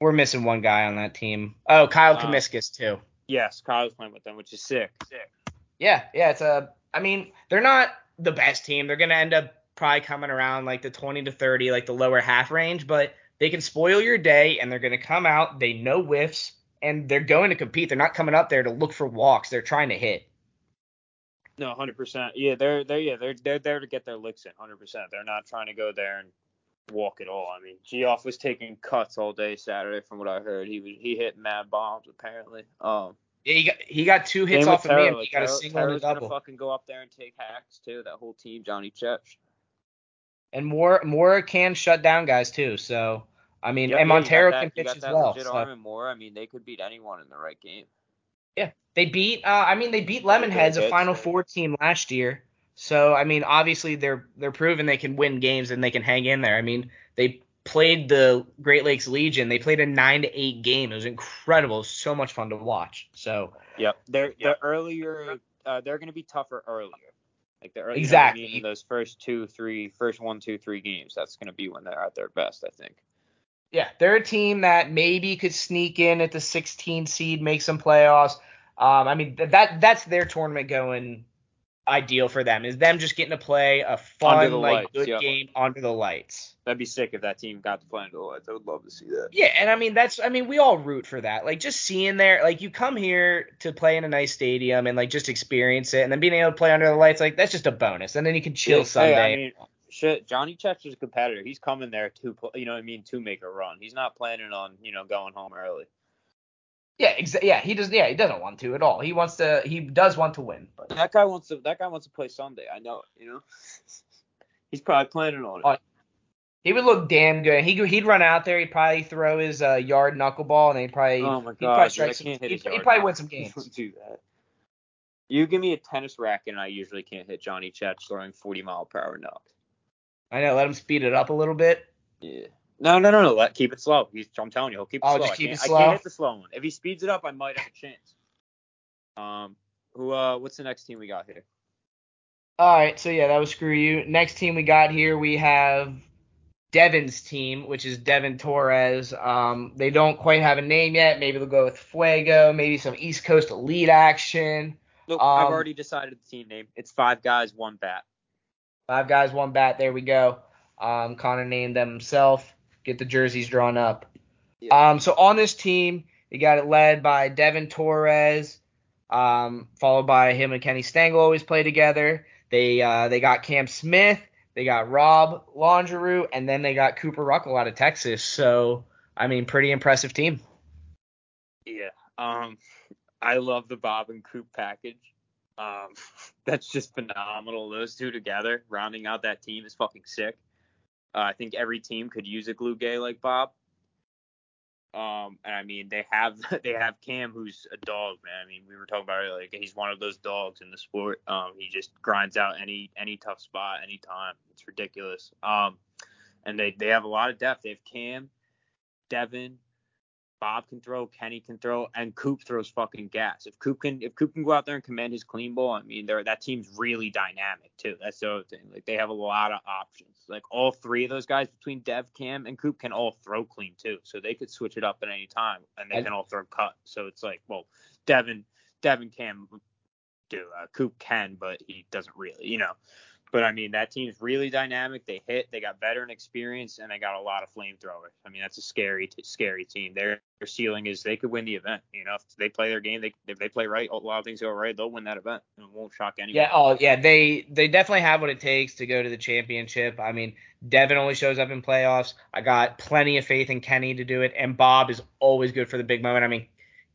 We're missing one guy on that team. Oh, Kyle Uh, too. Yes, Kyle's playing with them, which is sick. Sick. Yeah, yeah, it's a. I mean, they're not the best team. They're gonna end up probably coming around like the 20 to 30, like the lower half range, but they can spoil your day, and they're gonna come out. They know whiffs, and they're going to compete. They're not coming up there to look for walks. They're trying to hit. No, hundred percent. Yeah, they're they're yeah they're they're there to get their licks in. Hundred percent. They're not trying to go there and walk at all. I mean, Geoff was taking cuts all day Saturday, from what I heard. He was he hit mad bombs apparently. Um, Yeah, he got he got two hits same off of me, and he got a single and a gonna double. fucking go up there and take hacks too. That whole team, Johnny Chech. And more more can shut down guys too. So I mean, and yeah, Montero got that, can pitch as well. legit so- arm and more. I mean, they could beat anyone in the right game. Yeah, they beat. Uh, I mean, they beat Lemonheads, a. Final Four team last year. So I mean, obviously they're they're proving they can win games and they can hang in there. I mean, they played the Great Lakes Legion. They played a nine to eight game. It was incredible. It was so much fun to watch. So Yep. They're they're earlier. Uh, they're going to be tougher earlier. Like the early, Exactly. You know what I mean? in those first two, three, first one, two, three games. That's going to be when they're at their best. I think. yeah, they're a team that maybe could sneak in at the 16 seed, make some playoffs. Um, I mean th- that that's their tournament going ideal for them is them just getting to play a fun like lights, good yeah. game under the lights. That'd be sick if that team got to play under the lights. I would love to see that. Yeah, and I mean that's I mean we all root for that. Like just seeing there, like you come here to play in a nice stadium and like just experience it, and then being able to play under the lights, like that's just a bonus. And then you can chill Hey, Sunday. I mean, shit. Johnny Chech's a competitor. He's coming there to, you know, I mean, to make a run. He's not planning on, you know, going home early. Yeah, exa- yeah, he does. Yeah, he doesn't want to at all. He wants to. He does want to win. But That guy wants to. That guy wants to play Sunday. I know it. You know. He's probably planning on it. Oh, he would look damn good. He he'd run out there. He'd probably throw his uh, yard knuckleball, and he'd probably oh my he'd probably god, I some- he'd- he'd probably win some games. Don't do that. You give me a tennis racket, and I usually can't hit Johnny Chech throwing 40 mile per hour knocks. I know. Let him speed it up a little bit. Yeah. No, no, no, no. Let keep it slow. He's. I'm telling you, he'll keep it Oh, slow. just I keep can't, I can't hit the slow one. If he speeds it up, I might have a chance. Um. Who? Uh. What's the next team we got here? All right, so yeah, that was screw you. Next team we got here, we have Devin's team, which is Devin Torres. Um, they don't quite have a name yet. Maybe they'll go with Fuego, maybe some East Coast elite action. I've Um, already decided the team name. It's five guys, one bat. Five guys, one bat. There we go. Um, Connor named them himself. Get the jerseys drawn up. Yeah. Um, so on this team, you got it led by Devin Torres, um, followed by him and Kenny Stengel always play together. They uh, they got Cam Smith, they got Rob Longeroux, and then they got Cooper Ruckle out of Texas. So I mean, pretty impressive team. Yeah. Um, I love the Bob and Coop package. Um, that's just phenomenal. Those two together, rounding out that team, is fucking sick. Uh, I think every team could use a glue gay like Bob. Um, and I mean, they have they have Cam, who's a dog, man. I mean, we were talking about it, like he's one of those dogs in the sport. Um, he just grinds out any any tough spot anytime. It's ridiculous. Um, and they they have a lot of depth. They have Cam, Devin, Bob can throw, Kenny can throw, and Coop throws fucking gas. If Coop can if Coop can go out there and command his clean ball, I mean, they're, that team's really dynamic too. That's the other thing. Like they have a lot of options. Like all three of those guys between Dev, Cam, and Coop can all throw clean too. So they could switch it up at any time, and they I- can all throw cut. So it's like, well, Devin, Devin Cam do. Uh, Coop can, but he doesn't really, you know. But I mean, that team's really dynamic. They hit. They got veteran experience, and they got a lot of flamethrowers. I mean, that's a scary, scary team. Their, their ceiling is they could win the event. You know, if they play their game, they if they play right, a lot of things go right, they'll win that event. and It won't shock anyone. Yeah, oh yeah, they they definitely have what it takes to go to the championship. I mean, Devin only shows up in playoffs. I got plenty of faith in Kenny to do it, and Bob is always good for the big moment. I mean,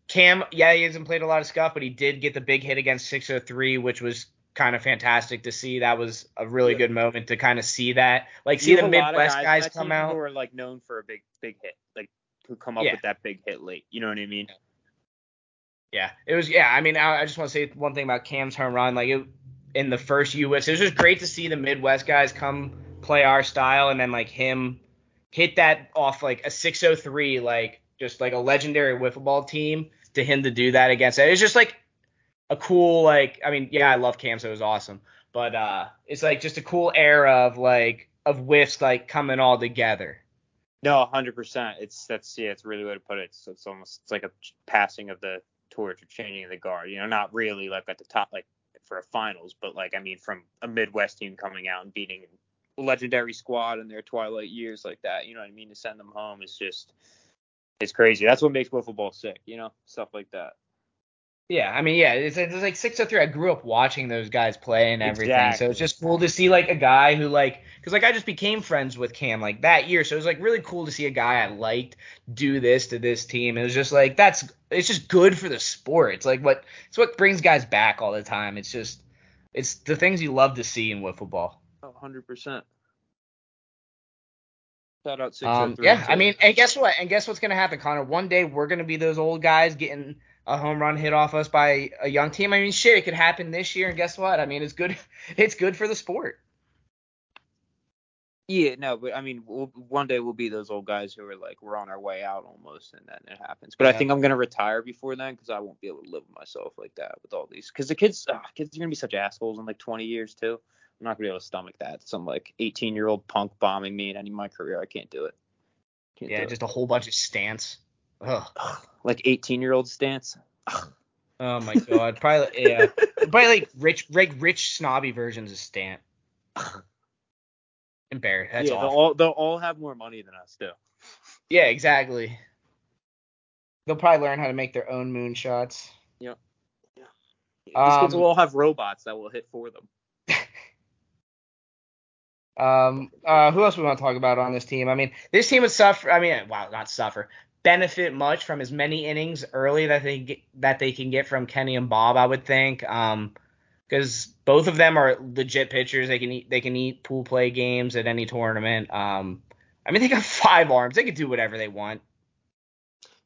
Cam, yeah, he hasn't played a lot of scuff, but he did get the big hit against 603, which was kind of fantastic to see. That was a really good moment to kind of see that, like see the have a lot of Midwest on guys come out. who are like known for a big, big hit, like who come up Yeah. with that big hit late. You know what I mean? Yeah, it was. Yeah, I mean, I, I just want to say one thing about Cam's home run. Like it, in the first U.S., it was just great to see the Midwest guys come play our style, and then like him hit that off like a 603, like just like a legendary wiffle ball team. To him to do that against it, it's just like a cool like. I mean, yeah, I love Cam, so it was awesome, but uh, it's like just a cool era of like of whiffs like coming all together. No, hundred percent. It's that's yeah, it's really way to put it. So it's almost it's like a passing of the torch or changing the guard. You know, not really like at the top like for a finals, but like I mean from a Midwest team coming out and beating a legendary squad in their twilight years like that. You know what I mean? To send them home is just it's crazy. That's what makes wiffle ball sick. You know, stuff like that. Yeah, I mean, yeah, it's, it's like 603. I grew up watching those guys play and everything, Exactly. so it's just cool to see like a guy who like, because like I just became friends with Cam like that year, so it was like really cool to see a guy I liked do this to this team. It was just like that's it's just good for the sport. It's like what it's what brings guys back all the time. It's just it's the things you love to see in wiffle ball. 100 percent. Shout out six Um, yeah, I mean, and guess what? And guess what's gonna happen, Connor? One day we're gonna be those old guys getting a home run hit off us by a young team. I mean, shit, it could happen this year, and guess what? I mean, it's good. It's good for the sport. Yeah, no, but I mean, we'll, one day we'll be those old guys who are like we're on our way out almost, and then it happens. But I think I'm gonna retire before then because I won't be able to live with myself like that with all these. Because the kids, ah, kids are gonna be such assholes in like 20 years too. I'm not gonna be able to stomach that. Some like 18 year old punk bombing me in any of my career. I can't do it. Can't Yeah, do just a whole bunch of stance. Ugh. like 18 year old stance. Oh my god. Probably yeah. Probably like rich, like rich snobby versions of Stant. Embarrassed. That's yeah, they'll all they'll all have more money than us too. Yeah, exactly. They'll probably learn how to make their own moonshots. These kids Um, will all have robots that will hit for them. Um, uh, who else we want to talk about on this team? I mean, this team would suffer. I mean, wow, not suffer. Benefit much from as many innings early that they get, that they can get from Kenny and Bob. I would think. Um, because both of them are legit pitchers. They can eat. They can eat pool play games at any tournament. Um, I mean, they got five arms. They can do whatever they want.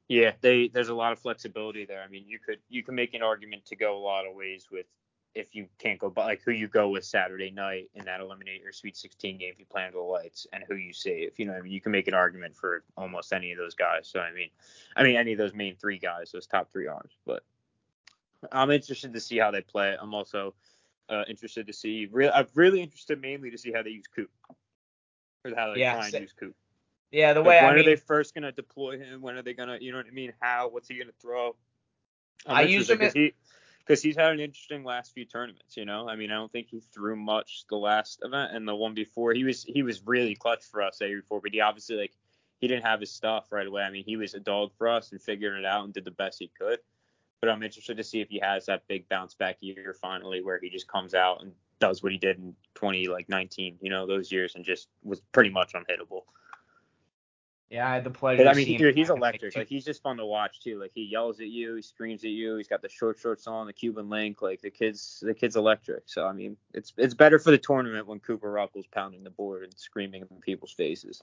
Yeah, they there's a lot of flexibility there. I mean, you could you can make an argument to go a lot of ways with if you can't go but like who you go with Saturday night in that eliminate your Sweet 16 game if you plan to the lights and who you save. You know, I mean, you can make an argument for almost any of those guys. So I mean, I mean any of those main three guys, those top three arms. But I'm interested to see how they play. I'm also uh, interested to see. Real, I'm really interested mainly to see how they use Coop or how they Yeah, try and sa- use Coop. Yeah, the Like, way when I are mean, they first gonna deploy him? When are they gonna, you know what I mean? How? What's he gonna throw? I use him he because he's had an interesting last few tournaments. You know, I mean, I don't think he threw much the last event and the one before. He was he was really clutch for us every before, but he obviously like he didn't have his stuff right away. I mean, he was a dog for us and figured it out and did the best he could. But I'm interested to see if he has that big bounce back year finally, where he just comes out and does what he did in 20 like 19, you know, those years and just was pretty much unhittable. Yeah, I had the pleasure. But I mean, dude, he's electric. Like he's just fun to watch too. Like he yells at you, he screams at you. He's got the short shorts on, the Cuban link. Like the kid's the kid's electric. So I mean, it's it's better for the tournament when Cooper Ruckle's pounding the board and screaming in people's faces.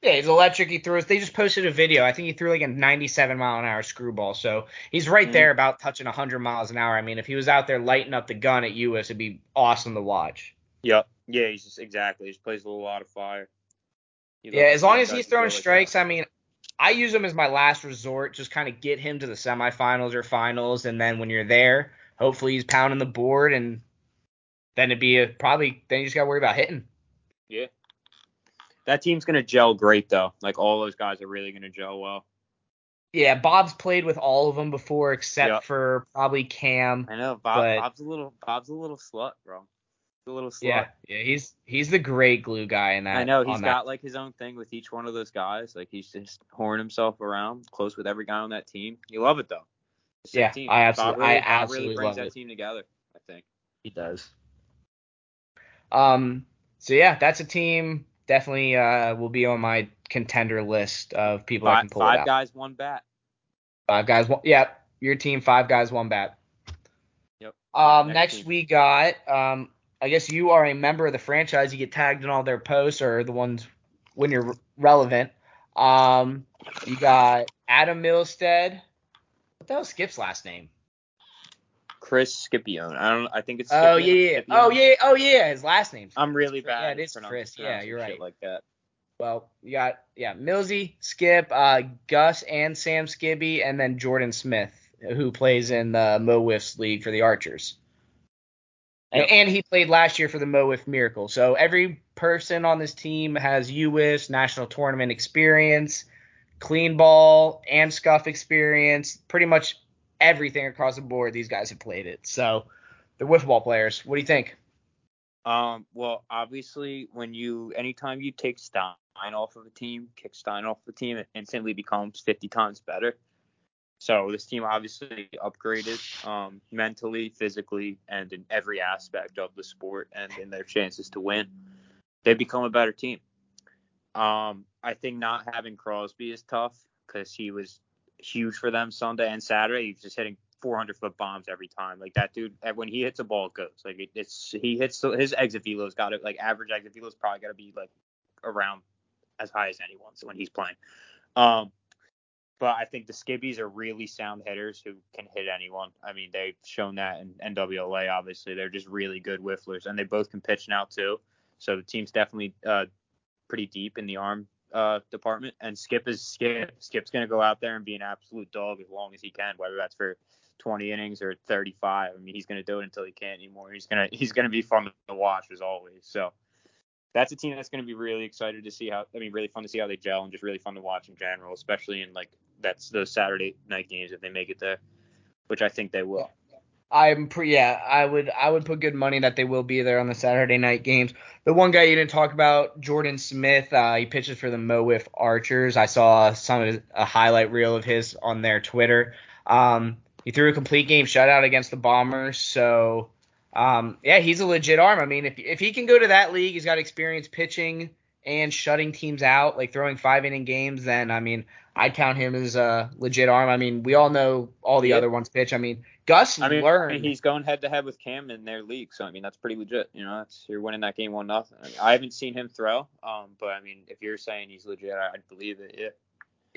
Yeah, he's electric. He throws. They just posted a video. I think he threw like a 97 mile an hour screwball. So he's right Mhm. there, about touching 100 miles an hour. I mean, if he was out there lighting up the gun at US, it'd be awesome to watch. Yep. Yeah, he's just exactly. He just plays a little lot of fire. Yeah, as long as he's throwing strikes, I mean, I use him as my last resort, just kind of get him to the semifinals or finals, and then when you're there, hopefully he's pounding the board, and then it'd be a, probably then you just got to worry about hitting. Yeah. That team's gonna gel great though. Like all those guys are really gonna gel well. Yeah, Bob's played with all of them before, except Yep. for probably Cam. I know Bob, Bob's a little Bob's a little slut, bro. He's a little slut. Yeah, yeah, he's he's the great glue guy in that. I know on he's that got like his own thing with each one of those guys. Like he's just whoring himself around, close with every guy on that team. You love it though. It's Yeah, team. I absolutely- really, I Bob absolutely really brings love that it. team together. I think. He does. Um. So yeah, that's a team. Definitely uh, will be on my contender list of people that Five, can pull five out. guys, one bat. Five guys. One, yeah, your team. Five guys, one bat. Yep. Um. Next Next, we got. Um. I guess you are a member of the franchise. You get tagged in all their posts or the ones when you're relevant. Um. You got Adam Milstead. What the hell is Skip's last name? Chris Scipione. I don't. I think it's. Oh Scipione, yeah, yeah. Oh yeah. Oh yeah. His last name. I'm really bad. it at is Chris. Yeah, you're right. Like that. Well, you got yeah, Millsy, Skip, uh, Gus, and Sam Skibby, and then Jordan Smith, who plays in the Mo Whiffs League for the Archers. And- Yep. And he played last year for the MoWIF Miracle. So every person on this team has U.S. national tournament experience, clean ball, and scuff experience. Pretty much everything across the board. These guys have played it. So they're wiffle ball players. What do you think? Um, well, obviously, when you anytime you take Stein off of a team, kick Stein off the team, it instantly becomes 50 times better. So this team obviously upgraded um, mentally, physically, and in every aspect of the sport, and in their chances to win, they become a better team. Um, I think not having Crosby is tough because he was huge for them Sunday and Saturday. He was just hitting 400 foot bombs every time. Like that dude, when he hits a ball, it goes. Like it, it's he hits his exit velo's got it. Like average exit velo's probably got to be like around as high as anyone's when he's playing. Um, but I think the Skibbies are really sound hitters who can hit anyone. I mean, they've shown that in NWLA. Obviously, they're just really good whifflers, and they both can pitch now too. So the team's definitely uh, pretty deep in the arm uh, department. And Skip is Skip. Skip's gonna go out there and be an absolute dog as long as he can, whether that's for 20 innings or 35. I mean, he's gonna do it until he can't anymore. He's gonna he's gonna be fun to watch as always. So that's a team that's going to be really excited to see how. I mean, really fun to see how they gel and just really fun to watch in general, especially in like that's those Saturday night games if they make it there, which I think they will. I'm pre yeah, I would I would put good money that they will be there on the Saturday night games. The one guy you didn't talk about, Jordan Smith, uh, he pitches for the MoWIF Archers. I saw some of a highlight reel of his on their Twitter. Um, he threw a complete game shutout against the Bombers, so um, yeah, he's a legit arm. I mean, if if he can go to that league, he's got experience pitching and shutting teams out, like throwing five inning games. Then I mean, I'd count him as a legit arm. I mean, we all know all the Yeah. other ones pitch. I mean, Gus I mean, learned. he's going head to head with Cam in their league, so I mean that's pretty legit. You know, that's, you're winning that game one nothing. I, mean, I haven't seen him throw, um, but I mean, if you're saying he's legit, I, I'd believe it. Yeah.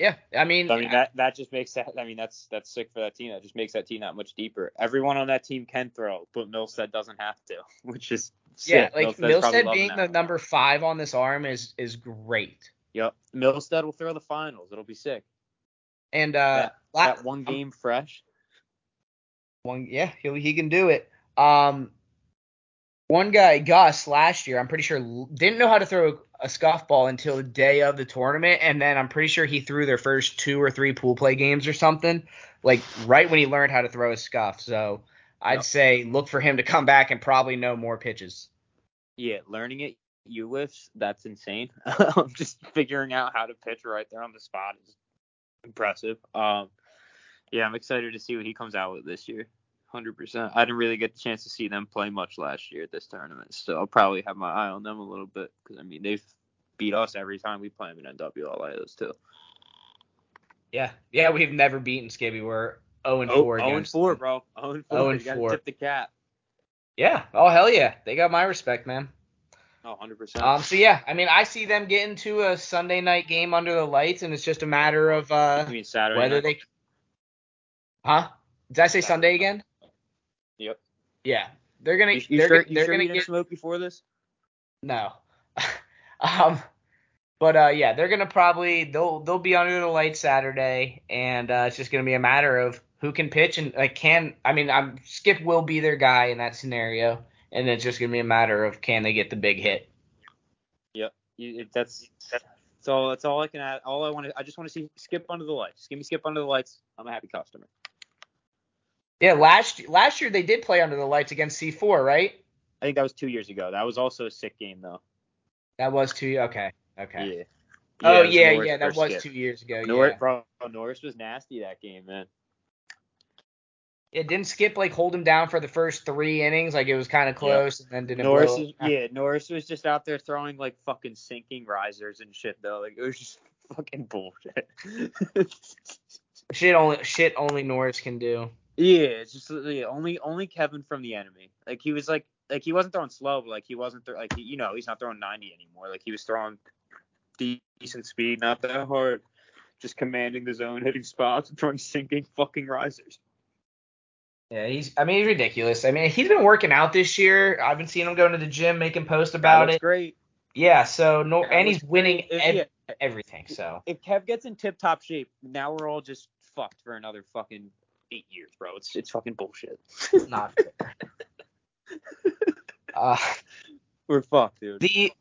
Yeah, I mean, I mean that that just makes that. I mean that's that's sick for that team. That just makes that team that much deeper. Everyone on that team can throw, but Milstead doesn't have to, which is sick. yeah, like Milstead being the number five on this arm is is great. Yep, Milstead will throw the finals. It'll be sick. And uh, that, that one game fresh. one, yeah, he he can do it. Um, one guy, Gus, last year, I'm pretty sure didn't know how to throw a scuff ball until the day of the tournament, and then I'm pretty sure he threw their first two or three pool play games or something, like right when he learned how to throw a scuff. So I'd Yep. say look for him to come back and probably know more pitches. Yeah, learning it UWIFs, that's insane. just figuring out how to pitch right there on the spot is impressive. Um, yeah, I'm excited to see what he comes out with this year. 100%. I didn't really get the chance to see them play much last year at this tournament, so I'll probably have my eye on them a little bit because I mean they've beat us every time we play them in NWLA. Those two. Yeah, yeah, we've never beaten Skibby. We're 0 and Oh, 4 0 and against 4, bro. 0 and 4. 0 and you 4. tip the cap. Yeah. Oh hell yeah, they got my respect, man. Oh, 100%. Um. So yeah, I mean, I see them getting to a Sunday night game under the lights, and it's just a matter of uh I mean Saturday. whether night. they. Huh? Did I say Sunday again? Yep. Yeah. They're gonna. You, you they're sure, gonna, you they're sure gonna didn't get smoke before this? no. um. But uh, yeah, they're gonna probably they'll they'll be under the lights Saturday, and uh, it's just gonna be a matter of who can pitch and like can. I mean, I'm Skip will be their guy in that scenario, and it's just gonna be a matter of can they get the big hit. Yep. You, it, that's that's all. That's all I can add. All I want to. I just want to see Skip under the lights. Just give me Skip under the lights. I'm a happy customer. Yeah, last last year they did play under the lights against C4, right? I think that was two years ago. That was also a sick game though. That was two. Okay. Okay. Yeah. oh yeah, Norris yeah, that was Skip. two years ago. Norris, yeah. bro, Norris was nasty that game, man. It didn't skip like hold him down for the first three innings, like it was kind of close, and then didn't Norris, blow is, yeah, Norris was just out there throwing like fucking sinking risers and shit though. Like it was just fucking bullshit. Shit only shit only Norris can do. Yeah, it's just uh, yeah, only only Kevin from the enemy. Like he was like like he wasn't throwing slow, but like he wasn't th- like he, you know he's not throwing 90 anymore. Like he was throwing decent speed, not that hard, just commanding the zone, hitting spots, and throwing sinking fucking risers. Yeah, he's. I mean, he's ridiculous. I mean, he's been working out this year. I've been seeing him going to the gym, making posts about it. great. Yeah. So no, and he's winning ev- Yeah. everything. So if Kev gets in tip top shape, now we're all just fucked for another fucking eight years, bro. It's it's fucking bullshit. It's not. Uh, We're fucked, dude. the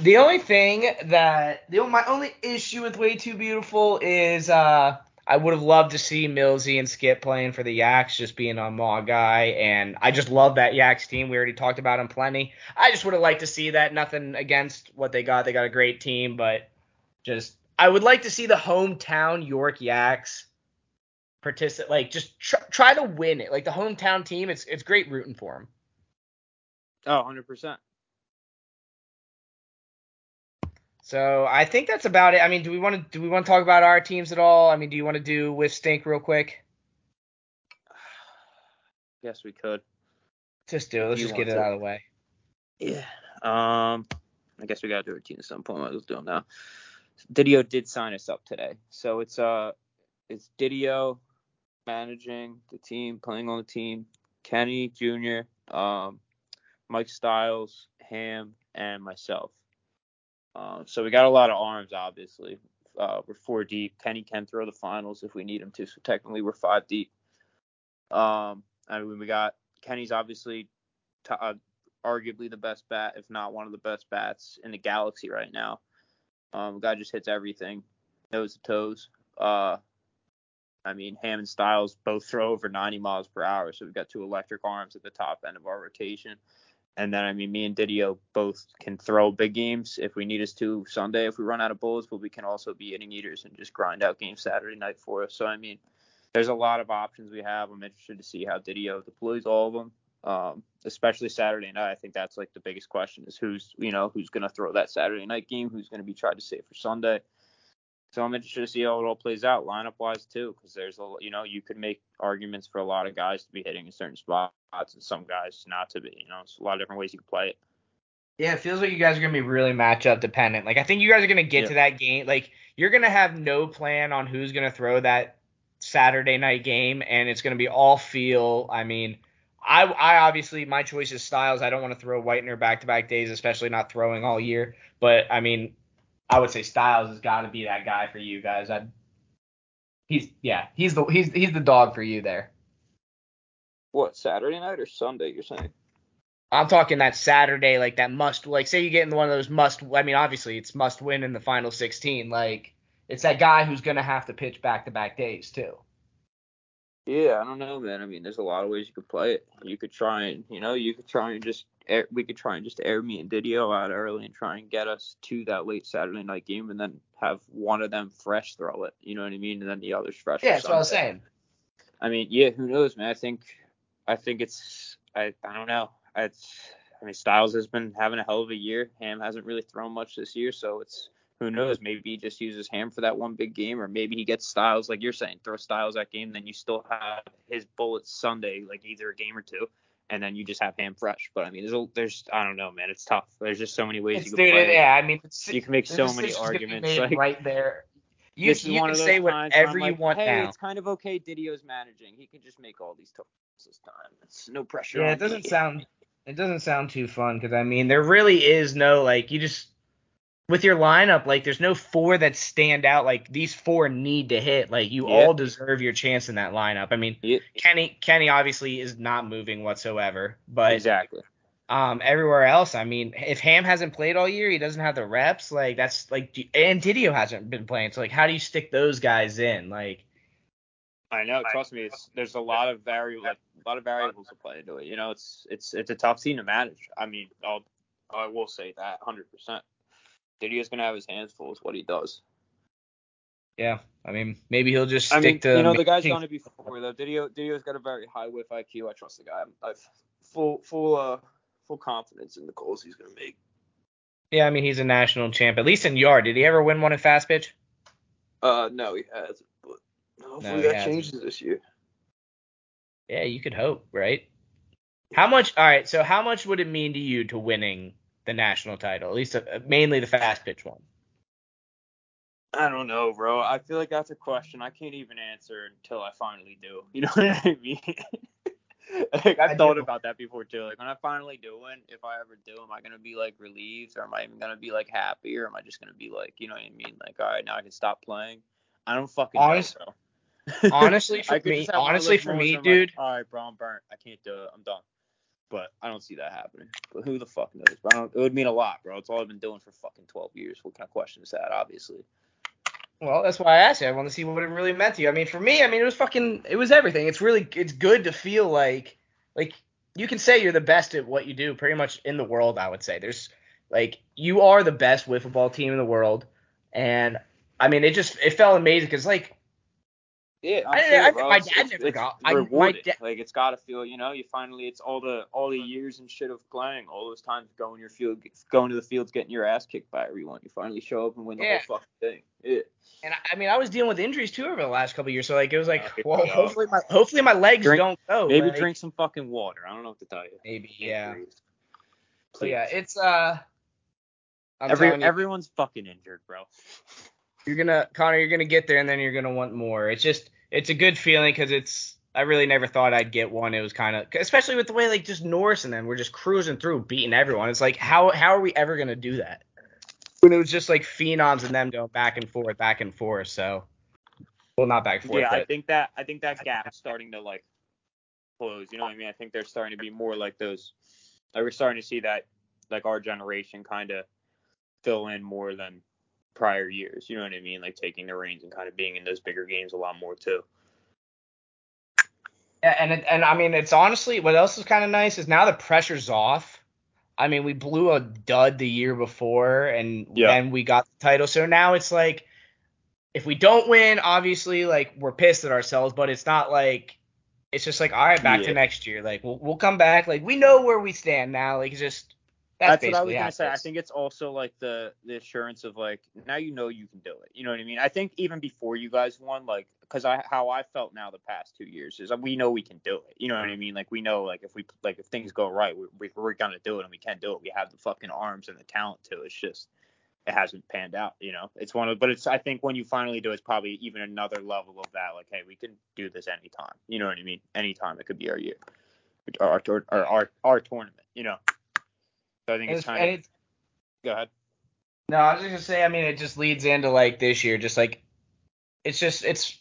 the only thing that the my only issue with Way Too Beautiful is uh I would have loved to see Millsy and Skip playing for the Yaks, just being a Maw guy, and I just love that Yaks team. We already talked about them plenty. I just would have liked to see that. Nothing against what they got; they got a great team, but just I would like to see the hometown York Yaks participate, like just try, try to win it. Like the hometown team, it's it's great rooting for them. Oh, 100%. So I think that's about it. I mean, do we want to do we want to talk about our teams at all? I mean, do you want to do with stink real quick? Yes, we could. Just do it. Let's You just get it to. out of the way. Yeah. Um, I guess we gotta do a routine at some point. Well do 'em now. Didio did sign us up today, so it's uh, it's Didio managing the team, playing on the team. Kenny Jr., um, Mike Styles, Ham, and myself. Um, so we got a lot of arms, obviously. Uh, we're four deep. Kenny can throw the finals if we need him to, so technically we're five deep. Um, I mean, we got Kenny's obviously t- uh, arguably the best bat, if not one of the best bats in the galaxy right now. Um, guy just hits everything, nose to toes. Uh, I mean, Ham and Styles both throw over 90 miles per hour, so we've got two electric arms at the top end of our rotation. And then, I mean, me and Didio both can throw big games if we need us to Sunday if we run out of bullets, but we can also be inning eaters and just grind out games Saturday night for us. So, I mean, there's a lot of options we have. I'm interested to see how Didio deploys all of them, um, especially Saturday night. I think that's like the biggest question is who's, you know, who's going to throw that Saturday night game, who's going to be tried to save for Sunday. So I'm interested to see how it all plays out lineup wise too, because there's a you know you could make arguments for a lot of guys to be hitting in certain spots and some guys not to be. You know, it's a lot of different ways you can play it. Yeah, it feels like you guys are gonna be really matchup dependent. Like I think you guys are gonna get Yeah. to that game. Like you're gonna have no plan on who's gonna throw that Saturday night game, and it's gonna be all feel. I mean, I I obviously my choice is Styles. I don't want to throw Whitener back to back days, especially not throwing all year. But I mean, I would say Styles has got to be that guy for you guys. I he's yeah he's the he's he's the dog for you there. What Saturday night or Sunday? You're saying? I'm talking that Saturday, like that must, like say you get in one of those must. I mean, obviously it's must win in the final 16. Like it's that guy who's gonna have to pitch back to back days too. Yeah, I don't know, man. I mean, there's a lot of ways you could play it. You could try and, you know, you could try and just, air, we could try and just air me and Didio out early and try and get us to that late Saturday night game, and then have one of them fresh throw it. You know what I mean? And then the others fresh. Yeah, that's what I was saying. I mean, yeah, who knows, man? I think, I think it's, I, I don't know. It's, I mean, Styles has been having a hell of a year. Ham hasn't really thrown much this year, so it's, who knows? Maybe he just uses Ham for that one big game, or maybe he gets Styles, like you're saying, throw Styles that game, then you still have his bullets Sunday, like either a game or two, and then you just have Ham fresh. But I mean, there's, a, there's, I don't know, man. It's tough. There's just so many ways It's, you can dude, play. yeah, I mean, it's, You can make so many decision's gonna be arguments. Like, right there. You, this is you one can of those say times where I'm whatever you like, want hey, now. it's kind of okay. Didio's managing. He can just make all these toss this time. It's no pressure. Yeah, on it doesn't me. sound it doesn't sound too fun because I mean there really is no like you just with your lineup like there's no four that stand out like these four need to hit like you Yeah. all deserve your chance in that lineup. I mean Yeah, Kenny Kenny obviously is not moving whatsoever, but exactly. um everywhere else I mean if Ham hasn't played all year he doesn't have the reps like that's like and Didio hasn't been playing so like how do you stick those guys in like I know. Trust me, it's there's a lot of vari- like, a lot of variables to play into it. You know, it's it's it's a tough team to manage. I mean, I'll I will say that 100. percent Didio's gonna have his hands full with what he does. yeah I mean maybe he'll just I stick mean, to you know, the guy's done it before though. Didio Didio's got a very high whiff IQ. I trust the guy. I've full full uh full confidence in the goals he's gonna make. Yeah, I mean he's a national champ. At least in yard. Did he ever win one in fast pitch? Uh, no, he hasn't. But hopefully he that hasn't. changes this year. Yeah, you could hope, right? How much? All right. So how much would it mean to you to winning the national title? At least uh, mainly the fast pitch one. I don't know, bro. I feel like that's a question I can't even answer until I finally do. You know what I mean? like I've I thought do. about that before too. Like when I finally do win, if I ever do, am I gonna be like relieved, or am I even gonna be like happy, or am I just gonna be like, you know what I mean? Like, all right, now I can stop playing. I don't fucking Honest- know, bro. Honestly, for me- just have one of honestly, for me, where I'm like, dude- all right, bro, I'm burnt. I can't do it. I'm done. But I don't see that happening. But who the fuck knows? But it would mean a lot, bro. It's all I've been doing for fucking 12 years. What kind of question is that? Obviously. Well, that's why I asked you. I want to see what it really meant to you. I mean, for me, I mean, it was fucking, it was everything. It's really, it's good to feel like, like you can say you're the best at what you do, pretty much in the world. I would say there's like you are the best wiffle ball team in the world, and I mean, it just it felt amazing because like Yeah, I'm I- sure, I- bro. my dad it's- never it's got- I- my da- like it's gotta feel, you know, you finally it's all the all the years and shit of playing, all those times going your field, going to the fields, getting your ass kicked by everyone. You finally show up and win the Yeah. whole fucking thing. Yeah. And I, I mean, I was dealing with injuries too over the last couple of years, so like it was like, Okay, well, hopefully my hopefully my legs Drink- don't go. Maybe like, drink some fucking water. I don't know what to tell you. Maybe, yeah. So yeah, it's uh, I'm Every everyone's fucking injured, bro. You're gonna Connor, you're gonna get there, and then you're gonna want more. It's just, it's a good feeling because it's. I really never thought I'd get one. It was kind of, especially with the way like just Norris and then we're just cruising through, beating everyone. It's like how how are we ever gonna do that? When it was just like phenoms and them going back and forth, back and forth. So, well, not back and forth. yeah, I think that I think that gap's starting to like close. You know what I mean? I think they're starting to be more like those. Like we're starting to see that like our generation kind of fill in more than prior years. You know what I mean? Like taking the reins and kind of being in those bigger games a lot more too. Yeah, and it, and I mean, it's honestly what else is kind of nice is now the pressure's off. I mean, we blew a dud the year before, and Yeah. then we got the title. So now it's like, if we don't win, obviously, like we're pissed at ourselves, but it's not like it's just like, all right, back to next year. Like we'll we'll come back. Like we know where we stand now. Like just that's, That's, what I was gonna say. I think it's also like the the assurance of like now you know you can do it. You know what I mean? I think even before you guys won, like because I how I felt now the past two years is uh, we know we can do it. You know what I mean? Like we know like if we like if things go right, we, we we're gonna do it and we can do it. We have the fucking arms and the talent to. It's just it hasn't panned out. You know, it's one of but it's I think when you finally do, it's probably even another level of that. Like hey, we can do this anytime. You know what I mean? Anytime it could be our year, our our our, our, our tournament. You know. So I think it's it's, kind of it's go ahead. No, I was just gonna say. I mean, it just leads into like this year, just like it's just it's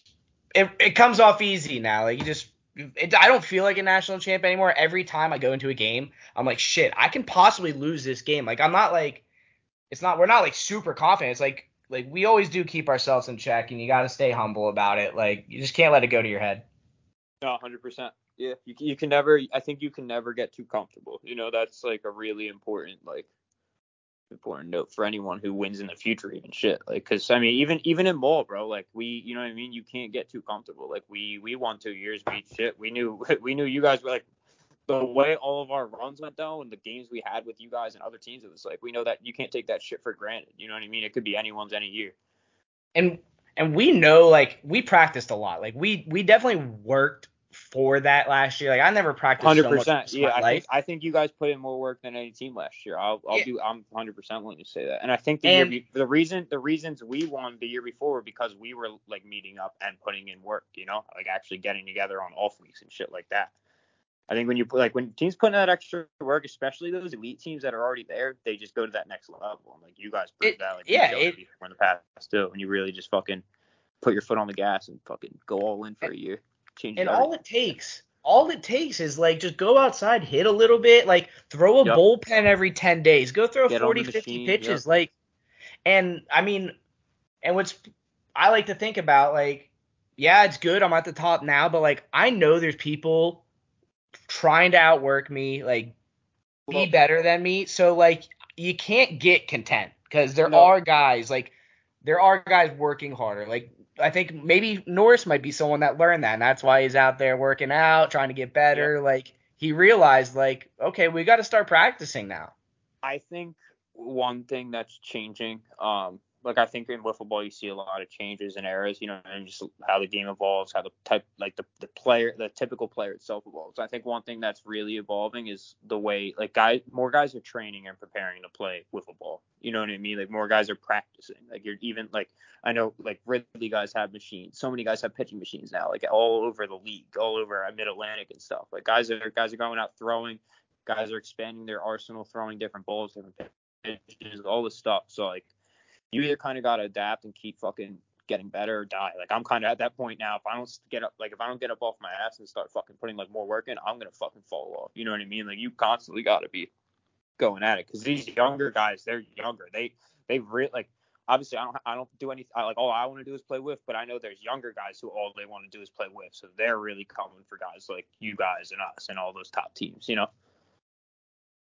it it comes off easy now. Like you just, it, I don't feel like a national champ anymore. Every time I go into a game, I'm like, shit, I can possibly lose this game. Like I'm not like, it's not we're not like super confident. It's like like we always do keep ourselves in check, and you got to stay humble about it. Like you just can't let it go to your head. No, hundred percent. Yeah, you you can never. I think you can never get too comfortable. You know, that's like a really important like important note for anyone who wins in the future, even shit. Like, cause I mean, even even in ball, bro. Like we, you know what I mean. You can't get too comfortable. Like we we won two years. We shit. We knew we knew you guys were like the way all of our runs went down and the games we had with you guys and other teams. It was like we know that you can't take that shit for granted. You know what I mean? It could be anyone's any year. and and we know like we practiced a lot. Like we we definitely worked for that last year. Like I never practiced Hundred so much percent. Yeah, I think I think you guys put in more work than any team last year. I'll I'll Yeah. do. I'm hundred percent willing to say that. And I think the And- year the reason the reasons we won the year before were because we were like meeting up and putting in work. You know, like actually getting together on off weeks and shit like that. I think when you put like when teams put in that extra work, especially those elite teams that are already there, they just go to that next level. And like you guys proved It- that. Like yeah, it- in the past too. When you really just fucking put your foot on the gas and fucking go all in for a year, change And all it takes, all it takes is like just go outside, hit a little bit, like throw a Yep. bullpen every 10 days. Go throw Get 40, the 50 machine, pitches. yep. Like, and I mean, and what's I like to think about, like, yeah, it's good. I'm at the top now, but like, I know there's people trying to outwork me, like, be Well- better than me. So, like, you can't get content because there No. are guys, like, there are guys working harder. Like, I think maybe Norris might be someone that learned that, and that's why he's out there working out, trying to get better. Like, he realized, like, okay, we got to start practicing now. I think one thing that's changing, um, like I think in wiffle ball you see a lot of changes and eras, you know, and just how the game evolves, how the type, like the, the player, the typical player itself evolves. I think one thing that's really evolving is the way, like guys, more guys are training and preparing to play wiffle ball. You know what I mean? Like more guys are practicing. Like you're even like I know like Ridley guys have machines. So many guys have pitching machines now, like all over the league, all over uh, Mid Atlantic and stuff. Like guys are guys are going out throwing guys are expanding their arsenal, throwing different balls, different pitches, all this stuff. So like, you either kind of got to adapt and keep fucking getting better or die. Like I'm kind of at that point now. If I don't get up, like if I don't get up off my ass and start fucking putting like more work in, I'm gonna fucking fall off. You know what I mean? Like you constantly got to be going at it because these younger guys, they're younger. They they really like. Obviously, I don't I don't do anything. Like all I want to do is play with, but I know there's younger guys who all they want to do is play with. So they're really coming for guys like you guys and us and all those top teams. You know?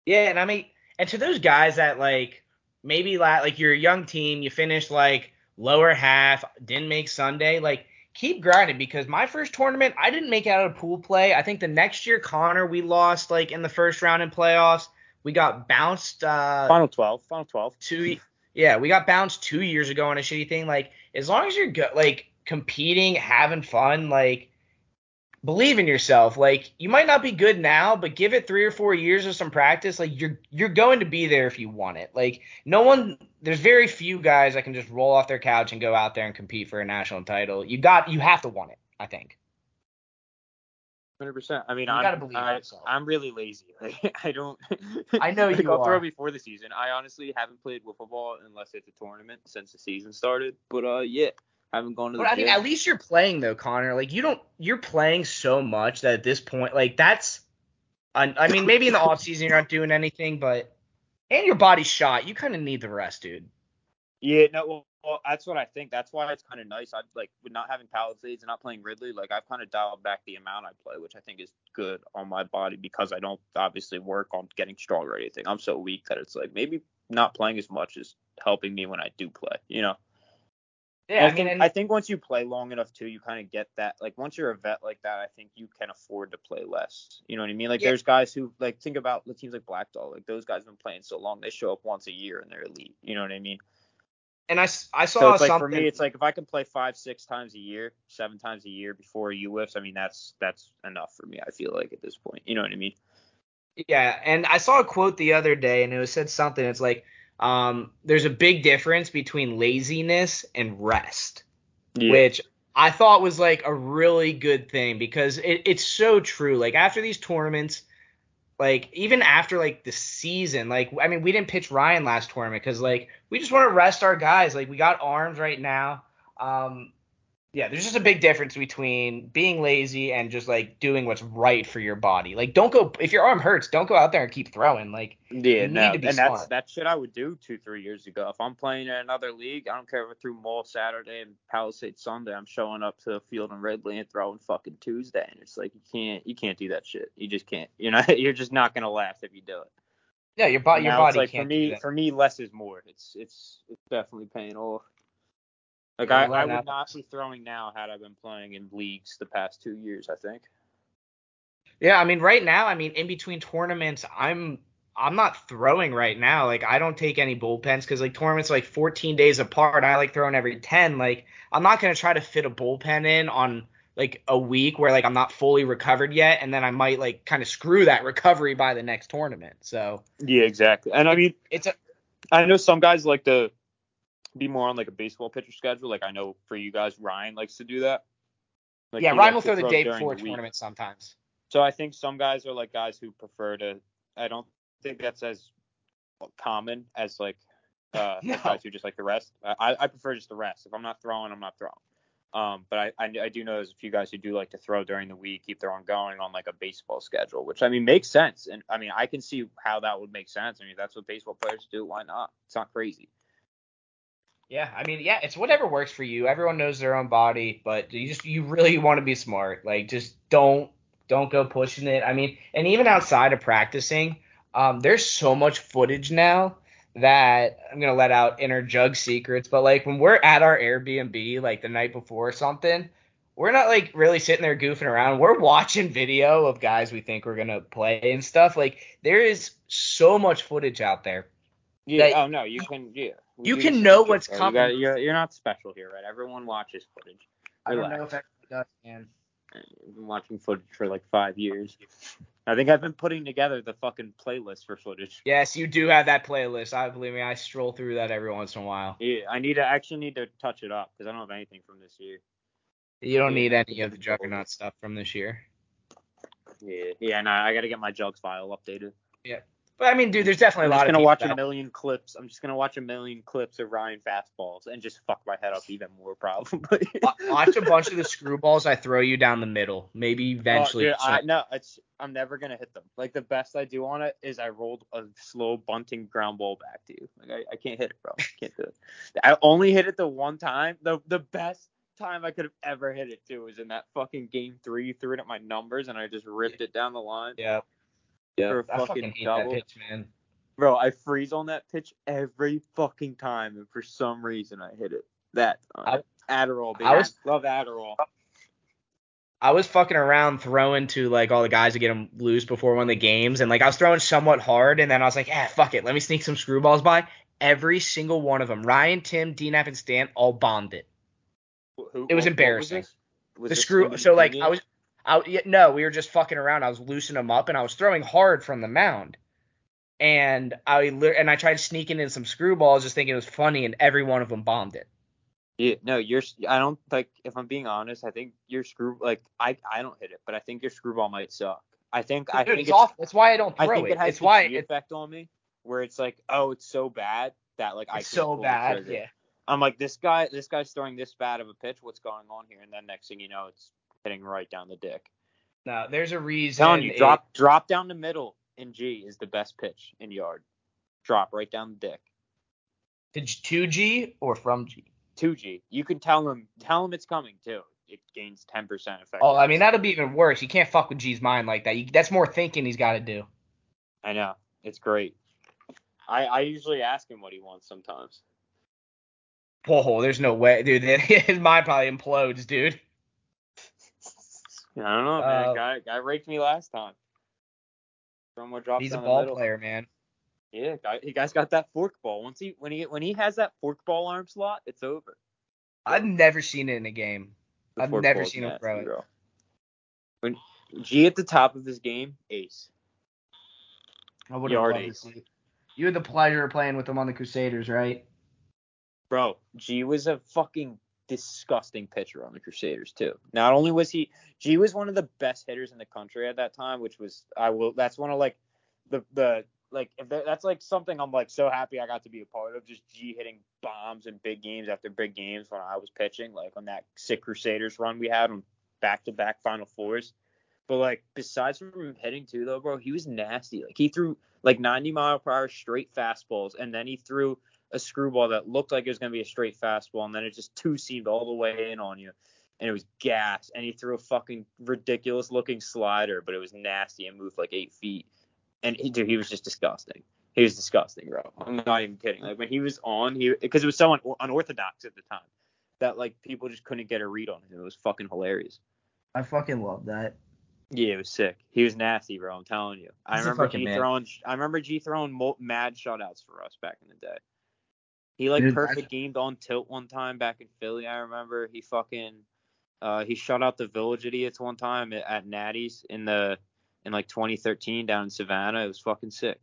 Yeah, and I mean, and to those guys that like maybe like you're a young team, you finish like lower half, didn't make Sunday, like keep grinding because my first tournament I didn't make it out of pool play. I think the next year Connor we lost like in the first round in playoffs. We got bounced. Uh, final twelve. Final twelve. Two. Yeah, we got bounced two years ago on a shitty thing. Like as long as you're go- like competing, having fun, like believe in yourself. Like you might not be good now, but give it three or four years of some practice. Like you're you're going to be there if you want it. Like no one, there's very few guys that can just roll off their couch and go out there and compete for a national title. You got you have to want it. I think. Hundred percent. I mean, you I'm, gotta believe I, I'm really lazy. Like, I don't. I know like, you I'll are. throw before the season. I honestly haven't played wiffle ball unless it's a tournament since the season started. But uh, yeah, I haven't gone to the But I mean, at least you're playing though, Connor. Like you don't, you're playing so much that at this point, like that's, I, I mean, maybe in the off season you're not doing anything, but and your body's shot, you kind of need the rest, dude. Yeah, no, well, well, that's what I think. That's why it's kind of nice. I like with not having Palisades and not playing Ridley. Like I've kind of dialed back the amount I play, which I think is good on my body because I don't obviously work on getting stronger or anything. I'm so weak that it's like maybe not playing as much is helping me when I do play. You know. Yeah, I, I mean, think, I think once you play long enough too, you kind of get that. Like once you're a vet like that, I think you can afford to play less. You know what I mean? Like Yeah. there's guys who like think about the teams like Black Dog. Like those guys have been playing so long, they show up once a year and they're elite. You know what I mean? and I, I saw So it's like something. for me, it's like if I can play five, six times a year, seven times a year before UWIFs, I mean that's that's enough for me. I feel like at this point, you know what I mean? Yeah, and I saw a quote the other day, and it was said something. It's like, um, there's a big difference between laziness and rest. which I thought was like a really good thing because it, it's so true. Like after these tournaments, like even after like the season, like I mean, we didn't pitch Ryan last tournament because like we just want to rest our guys. Like we got arms right now. Um, yeah, there's just a big difference between being lazy and just like doing what's right for your body. Like don't go if your arm hurts, don't go out there and keep throwing. Like Yeah, no, need to be and that's that shit I would do two, three years ago. If I'm playing in another league, I don't care if I threw Mall Saturday and Palisade Sunday. I'm showing up to the field in Ridley and throwing fucking Tuesday, and it's like you can't, you can't do that shit. You just can't. You know, you're just not gonna last if you do it. yeah, your body your it's body like for me, for me, less is more. It's it's it's definitely paying off. Like I, I would not be throwing now had I been playing in leagues the past two years. I think. Yeah, I mean, right now, I mean, in between tournaments, I'm I'm not throwing right now. Like, I don't take any bullpens because like tournaments are, like 14 days apart. I like throwing every 10. Like, I'm not gonna try to fit a bullpen in on like a week where like I'm not fully recovered yet, and then I might like kind of screw that recovery by the next tournament. So Yeah, exactly. And I mean, it's a I know some guys like to be more on like a baseball pitcher schedule. Like I know for you guys, Ryan likes to do that. Like, yeah. Ryan will throw the day before week. tournament sometimes. So I think some guys are like guys who prefer to. I don't think that's as common as like uh No. guys who just like the rest. I, I prefer just the rest. If I'm not throwing, I'm not throwing. Um, but I, I I do know there's a few guys who do like to throw during the week, keep their own going on like a baseball schedule, which I mean makes sense. And I mean I can see how that would make sense. I mean that's what baseball players do. Why not? It's not crazy. Yeah, I mean, yeah, it's whatever works for you. Everyone knows their own body, but you just you really want to be smart. Like just don't don't go pushing it. I mean, and even outside of practicing, um, there's so much footage now that I'm gonna let out inner jug secrets. But like when we're at our Airbnb, like the night before or something, we're not like really sitting there goofing around. We're watching video of guys we think we're gonna play and stuff. Like there is so much footage out there. Yeah. That- oh no, you can. Yeah. You can know what's bro. You coming. got- you're, you're not special here, right? Everyone watches footage. I don't know if everyone does, man. I've been watching footage for like five years. I think I've been putting together the fucking playlist for footage. Yes, you do have that playlist. I believe me, I stroll through that every once in a while. Yeah, I need to actually need to touch it up because I don't have anything from this year. You don't need any of the Juggernaut stuff from this year. Yeah, yeah, and I, I got to get my jugs file updated. But I mean, dude, there's definitely I'm a just lot gonna of watch a million clips. I'm just gonna watch a million clips of Ryan fastballs and just fuck my head up even more probably. watch a bunch of the screwballs I throw you down the middle. Maybe oh, eventually. Oh, dude, I, no, it's I'm never gonna hit them. Like the best I do on it is I rolled a slow bunting ground ball back to you. Like I, I can't hit it, bro. I can't do it. I only hit it the one time. The the best time I could have ever hit it too was in that fucking game three. You threw it at my numbers and I just ripped it down the line yeah. For a I fucking, fucking hate double. that pitch, man. Bro, I freeze on that pitch every fucking time, and for some reason I hit it that time. Adderall, baby. I was- love Adderall. I was fucking around throwing to like all the guys to get them loose before one of the games, and like I was throwing somewhat hard, and then I was like, ah, fuck it, let me sneak some screwballs by. Every single one of them, Ryan, Tim, DNAP, and Stan, all bombed it. Who- who- It was what- what embarrassing. this? Was the screw. So like I was, I no, we were just fucking around. I was loosening them up, and I was throwing hard from the mound, and I and I tried sneaking in some screwballs, just thinking it was funny, and every one of them bombed it. Yeah, no, you're. I don't like. If I'm being honest, I think your screw. Like, I, I don't hit it, but I think your screwball might suck. I think. I think it's awful. That's why I don't I think it. it has it's why G it's effect on me, where it's like, oh, it's so bad that like I it's so bad. Yeah. I'm like, this guy, this guy's throwing this bad of a pitch. What's going on here? And then next thing you know, it's hitting right down the dick. No, there's a reason. telling you, it- drop, drop down the middle in G is the best pitch in yard. Drop right down the dick. to two G or from G. 2G. You can tell him, tell him it's coming too. It gains 10% effect. Oh, I mean that'll be even worse. You can't fuck with G's mind like that. You, that's more thinking he's got to do. I know. It's great. I, I usually ask him what he wants sometimes. Whoa, there's no way, dude. His mind probably implodes, dude. I don't know, man. Uh, guy guy raked me last time. What drops He's a ball middle. player, man. Yeah, guy, he guy's got that fork ball. Once he when he when he has that fork ball arm slot, it's over. I've never seen it in a game. The I've never seen him throw it. bro. When G at the top of his game, ace. I would Yard loved to ace. see. You had the pleasure of playing with him on the Crusaders, right? Bro, G was a fucking disgusting pitcher on the Crusaders too. Not only was he G was one of the best hitters in the country at that time, which was I will that's one of like the the like if that, that's like something I'm like so happy I got to be a part of just G hitting bombs in big games after big games when I was pitching like on that sick Crusaders run we had on back to back Final Fours. But like besides from hitting too though, bro, he was nasty. Like he threw like 90 mile per hour straight fastballs, and then he threw a screwball that looked like it was gonna be a straight fastball, and then it just two seamed all the way in on you, and it was gas. And he threw a fucking ridiculous looking slider, but it was nasty and moved like eight feet. And he, dude, he was just disgusting. He was disgusting, bro. I'm not even kidding. Like when he was on, he because it was so un- unorthodox at the time that like people just couldn't get a read on him. It was fucking hilarious. I fucking love that. Yeah, it was sick. He was nasty, bro. I'm telling you. I He's a remember G man. throwing. I remember G throwing mad shutouts for us back in the day. He like Dude, perfect I- gamed on tilt one time back in Philly. I remember he fucking uh he shut out the Village Idiots one time at, at Natty's in the in like 2013 down in Savannah. It was fucking sick.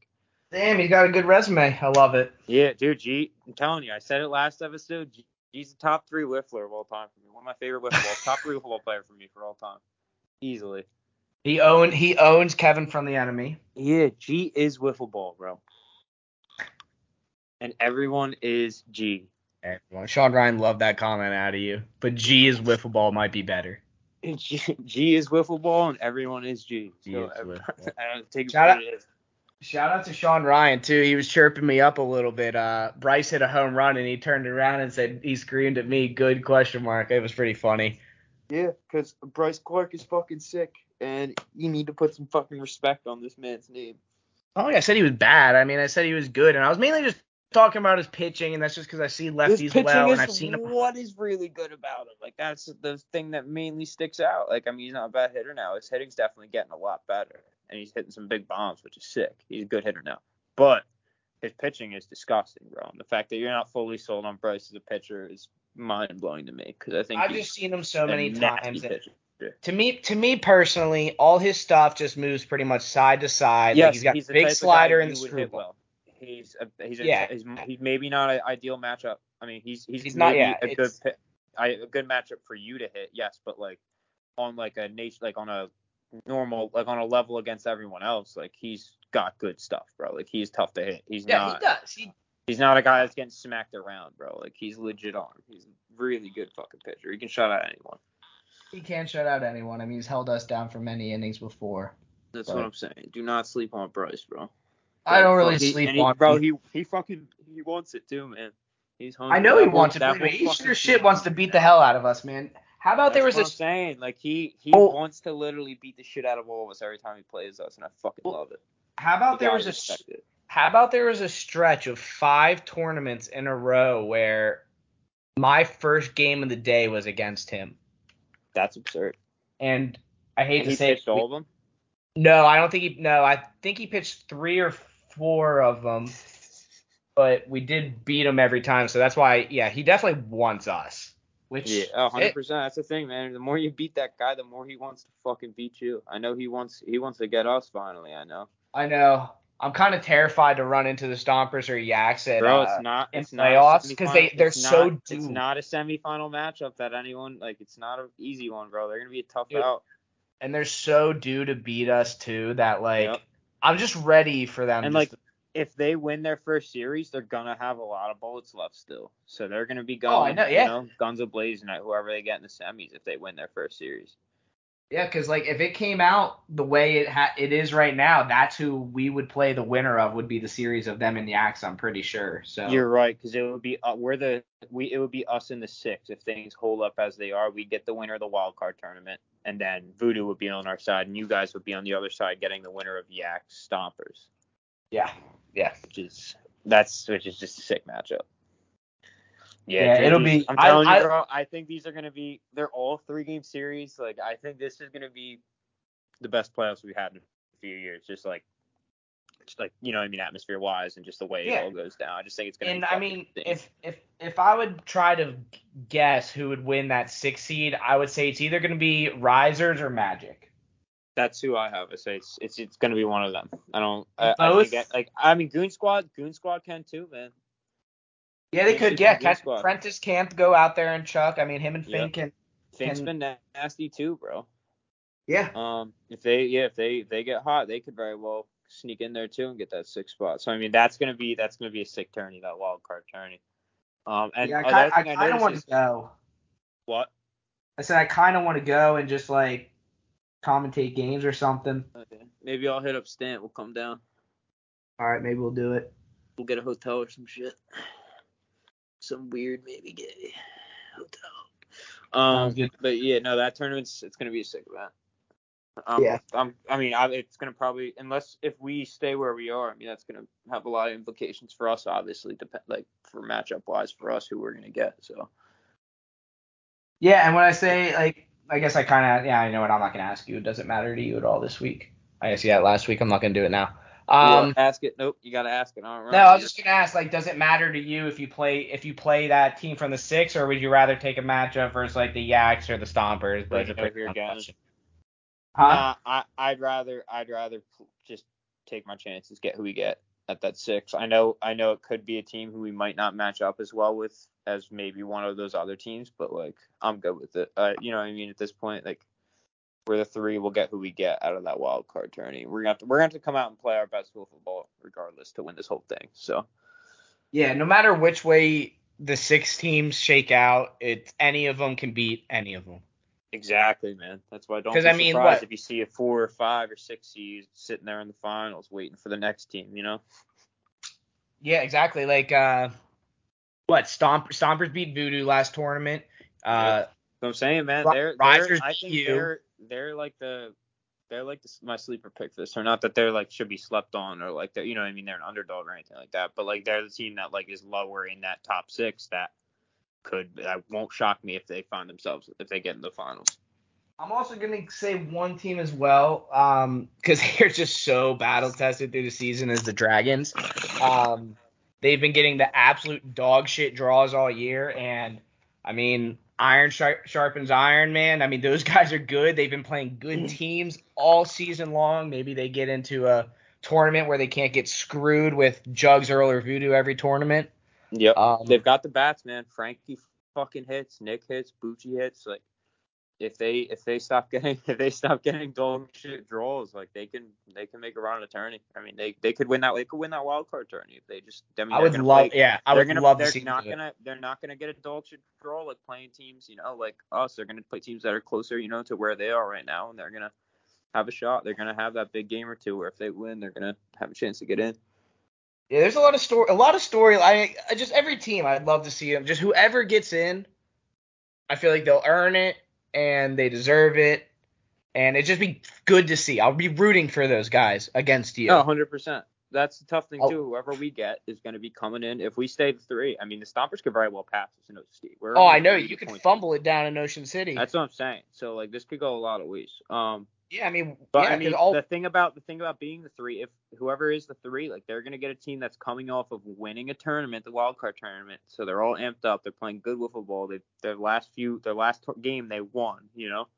Damn, he's got a good resume. I love it. Yeah, dude. G, I'm telling you. I said it last episode. G, G's the top three whiffler of all time for me. One of my favorite wiffle balls. top three wiffle ball player for me for all time. Easily. He own he owns Kevin from the enemy. Yeah, G is wiffle ball, bro. And everyone is G. Everyone. Sean Ryan loved that comment out of you, but G is wiffle ball might be better. G, G is wiffle ball, and everyone is G. G So, is I- wiffle ball. I don't take it Shout out- what it is. Shout out to Sean Ryan too. He was chirping me up a little bit. Uh, Bryce hit a home run and he turned around and said he screamed at me, "Good question mark." It was pretty funny. Yeah, because Bryce Clark is fucking sick, and you need to put some fucking respect on this man's name. Don't I said he was bad. I mean, I said he was good, and I was mainly just talking about his pitching, and that's just because I see lefties well, and I've seen him. what is really good about him. Like that's the thing that mainly sticks out. Like I mean, he's not a bad hitter now. His hitting's definitely getting a lot better, and he's hitting some big bombs, which is sick. He's a good hitter now, but his pitching is disgusting, bro. And the fact that you're not fully sold on Bryce as a pitcher is mind blowing to me because I think I've just seen him so many times. to me, to me personally, all his stuff just moves pretty much side to side. Yes, like he's got he's big slider and the you would hit screwball. well. He's a, he's a, Yeah. he's, he's maybe not an ideal matchup. I mean, he's he's, He's not- maybe yeah, a good it's- pi- I, a good matchup for you to hit. Yes, but like on like a nation like on a normal like on a level against everyone else, like he's got good stuff, bro. Like he's tough to hit. He's Yeah, not. he does. He He's not a guy that's getting smacked around, bro. Like he's legit on. He's a really good fucking pitcher. He can shut out anyone. he can't shut out anyone. I mean, he's held us down for many innings before. That's But- what I'm saying. Do not sleep on Bryce, bro. I don't really he- sleep he- on bro. him. He he fucking he wants it too, man. He's hungry. I know he wants it, but he sure shit wants to beat the hell out of us, man. How about there was what a I'm saying. Like he he Oh. wants to literally beat the shit out of all of us every time he plays us, and I fucking Well, love it. how about there was a it. how about there was a stretch of five tournaments in a row where my first game of the day was against him, That's absurd. and I hate And to say all of them. no, I don't think he no, I think he pitched three or four of them, but we did beat him every time, so that's why yeah, he definitely wants us. Which Yeah, oh, 100 it- percent. That's the thing, man. The more you beat that guy, the more he wants to fucking beat you. I know he wants he wants to get us finally. I know, I know. I'm kind of terrified to run into the Stompers or Yaks at bro. uh, It's not in it's not a playoffs 'cause they- they're it's so not, It's not a semifinal matchup that anyone like. It's not an easy one, bro. They're gonna be a tough Dude, out. and they're so due to beat us too that like Yep. I'm just ready for them. And just like, if they win their first series, they're gonna have a lot of bullets left still. So they're gonna be going, Oh, I know, yeah. you know, guns a blazing at whoever they get in the semis if they win their first series. Yeah, because like if it came out the way it ha- it is right now, that's who we would play the winner of would be the series of them and Yaks. I'm pretty sure. So You're right, because it would be uh, we're the we it would be us in the six if things hold up as they are. We get the winner of the wild card tournament, and then Voodoo would be on our side, and you guys would be on the other side getting the winner of Yak Stompers, yeah, yeah, which is that's which is just a sick matchup. Yeah, it'll be- I'm telling I- you, bro. I think these are gonna be. They're all three game series. Like I think this is gonna be the best playoffs we've had in a few years. Just like, like you know, what I mean, atmosphere wise, and just the way Yeah. it all goes down. I just think it's gonna. and be I mean if if if I would try to guess who would win that six seed, I would say it's either going to be Risers or Magic. That's who I have. I say it's it's it's gonna be one of them. I don't. I, I Both? think I, like I mean Goon Squad. Goon Squad can too, man. Yeah, they could. Yeah, Good Kent, squad. Prentice can't go out there and chuck. I mean, him and Finn Yep. can. Fink's Can- been nasty too, bro. Yeah. Um, if they yeah if they they get hot, they could very well sneak in there too and get that sixth spot. So I mean that's gonna be that's gonna be a sick tourney that wild card tourney. Um, and yeah, I I I, kind of want to go. what? I said I kind of want to go and just like commentate games or something. Okay. Maybe I'll hit up Stant. We'll come down. All right, maybe we'll do it. We'll get a hotel or some shit. Some weird maybe gay hotel. Um, but yeah, no, that tournament's it's gonna be a sick event. Um, Yeah. I'm, I mean, I, it's gonna probably unless if we stay where we are, I mean, that's gonna have a lot of implications for us, obviously, depend like for matchup wise for us who we're gonna get. So Yeah, and when I say like, I guess I kind of yeah, I know what I'm not gonna ask you. It doesn't matter to you at all this week. I guess yeah, last week I'm not gonna do it now. Um, ask it. Nope, you gotta ask it. I no, I was just gonna ask like, does it matter to you if you play if you play that team from the six, or would you rather take a matchup versus like the Yaks or the Stompers? But Does it matter who you're getting? Huh? Nah, I, I'd rather I'd rather just take my chances, get who we get at that six. I know I know it could be a team who we might not match up as well with as maybe one of those other teams, but like I'm good with it. Uh, you know what I mean? At this point, like we're the three, we'll get who we get out of that wild card tourney. We're gonna have to we're gonna have to come out and play our best football regardless to win this whole thing. So Yeah, no matter which way the six teams shake out, it's any of them can beat any of them. Exactly, man. That's why I don't be I mean, surprised what- if you see a four or five or six seed sitting there in the finals waiting for the next team. You know? Yeah, exactly. Like uh, what Stomp Stompers beat Voodoo last tournament. Uh, I'm saying, man, they're, they're I think you. they're they're like the they're like the, my sleeper pick for this, or not that they're like should be slept on, or like that you know what I mean they're an underdog or anything like that, but like they're the team that like is lower in that top six that could that won't shock me if they find themselves if they get in the finals. I'm also gonna say one team as well, um, because they're just so battle tested through the season as the Dragons. Um, they've been getting the absolute dog shit draws all year, and I mean, iron sharpens iron, man. I mean, those guys are good. They've been playing good teams all season long. Maybe they get into a tournament where they can't get screwed with Jugs, Earl, or Voodoo every tournament. Yep, Um, they've got the bats, man. Frankie fucking hits, Nick hits, Bucci hits, like if they if they stop getting if they stop getting dog shit draws, like they can they can make a run at tourney. I mean, they they could win that they could win that wild card tourney if they just. I, mean, I would love, play- yeah, I they're would gonna, love they're to see. not them do it. gonna they're not gonna get a dog shit draw like playing teams you know like us they're gonna play teams that are closer you know to where they are right now and they're gonna have a shot they're gonna have that big game or two where if they win they're gonna have a chance to get in Yeah, there's a lot of story, a lot of story. I, I just every team, I'd love to see them. Just whoever gets in, I feel like they'll earn it and they deserve it, and it'd just be good to see. I'll be rooting for those guys against you. No, hundred percent. That's the tough thing Oh. too. Whoever we get is going to be coming in. If we stay the three, I mean, the Stompers could very well pass us in OC. We're oh, I know you points. fumble it down in Ocean City. That's what I'm saying. So like this could go a lot of ways. Um, yeah, I mean, but yeah, I mean, all the thing about the thing about being the three, if whoever is the three, like they're going to get a team that's coming off of winning a tournament, the wild card tournament. So they're all amped up. They're playing good wiffle ball. They their last few their last game they won. You know.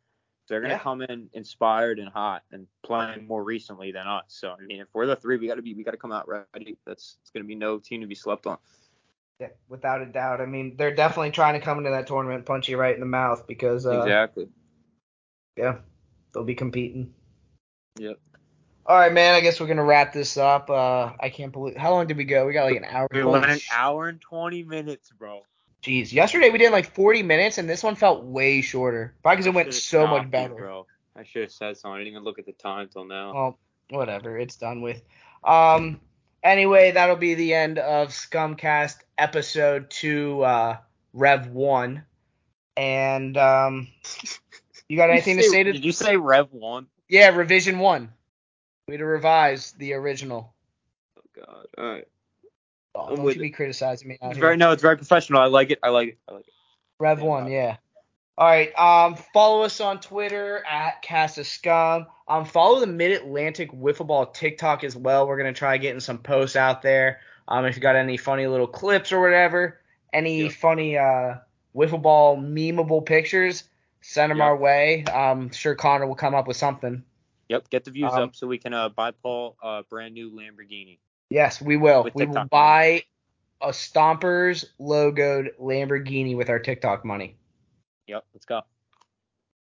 They're gonna Yeah. come in inspired and hot and playing more recently than us. So I mean, if we're the three, we gotta be we gotta come out ready. That's it's gonna be no team to be slept on. Yeah, without a doubt. I mean, they're definitely trying to come into that tournament and punch you right in the mouth because, uh, exactly. yeah, they'll be competing. Yep. All right, man. I guess we're gonna wrap this up. Uh, I can't believe how long did we go? We got like an hour. We went an hour and twenty minutes, bro. Jeez, yesterday we did like 40 minutes, and this one felt way shorter. Probably because it went so much stopped you, better. bro. I should have said something. I didn't even look at the time till now. Well, whatever. It's done with. Um. Anyway, that'll be the end of Scumcast episode two, uh, Rev one. And um, you got anything to say to? Did you say Rev one? Yeah, revision one. We to revise the original. Oh God. All right. Oh, I'm don't with you be criticizing me out It's here. very no, it's very professional. I like it. I like it. I like it. Rev Yeah, one, yeah. All right. Um, follow us on Twitter at Cast of Scum. Um, follow the Mid Atlantic Wiffle Ball TikTok as well. We're gonna try getting some posts out there. Um, if you got any funny little clips or whatever, any Yeah. funny uh wiffle ball memeable pictures, send them Yeah. our way. Um, sure Connor will come up with something. Yep. Get the views Um, up so we can uh, buy Paul a brand new Lamborghini. Yes, we will. We will buy a Stompers logoed Lamborghini with our TikTok money. Yep. Let's go.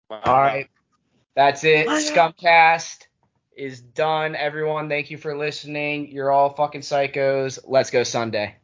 Wow. All right. That's it. Wow. Scumcast is done. Everyone, thank you for listening. You're all fucking psychos. Let's go Sunday.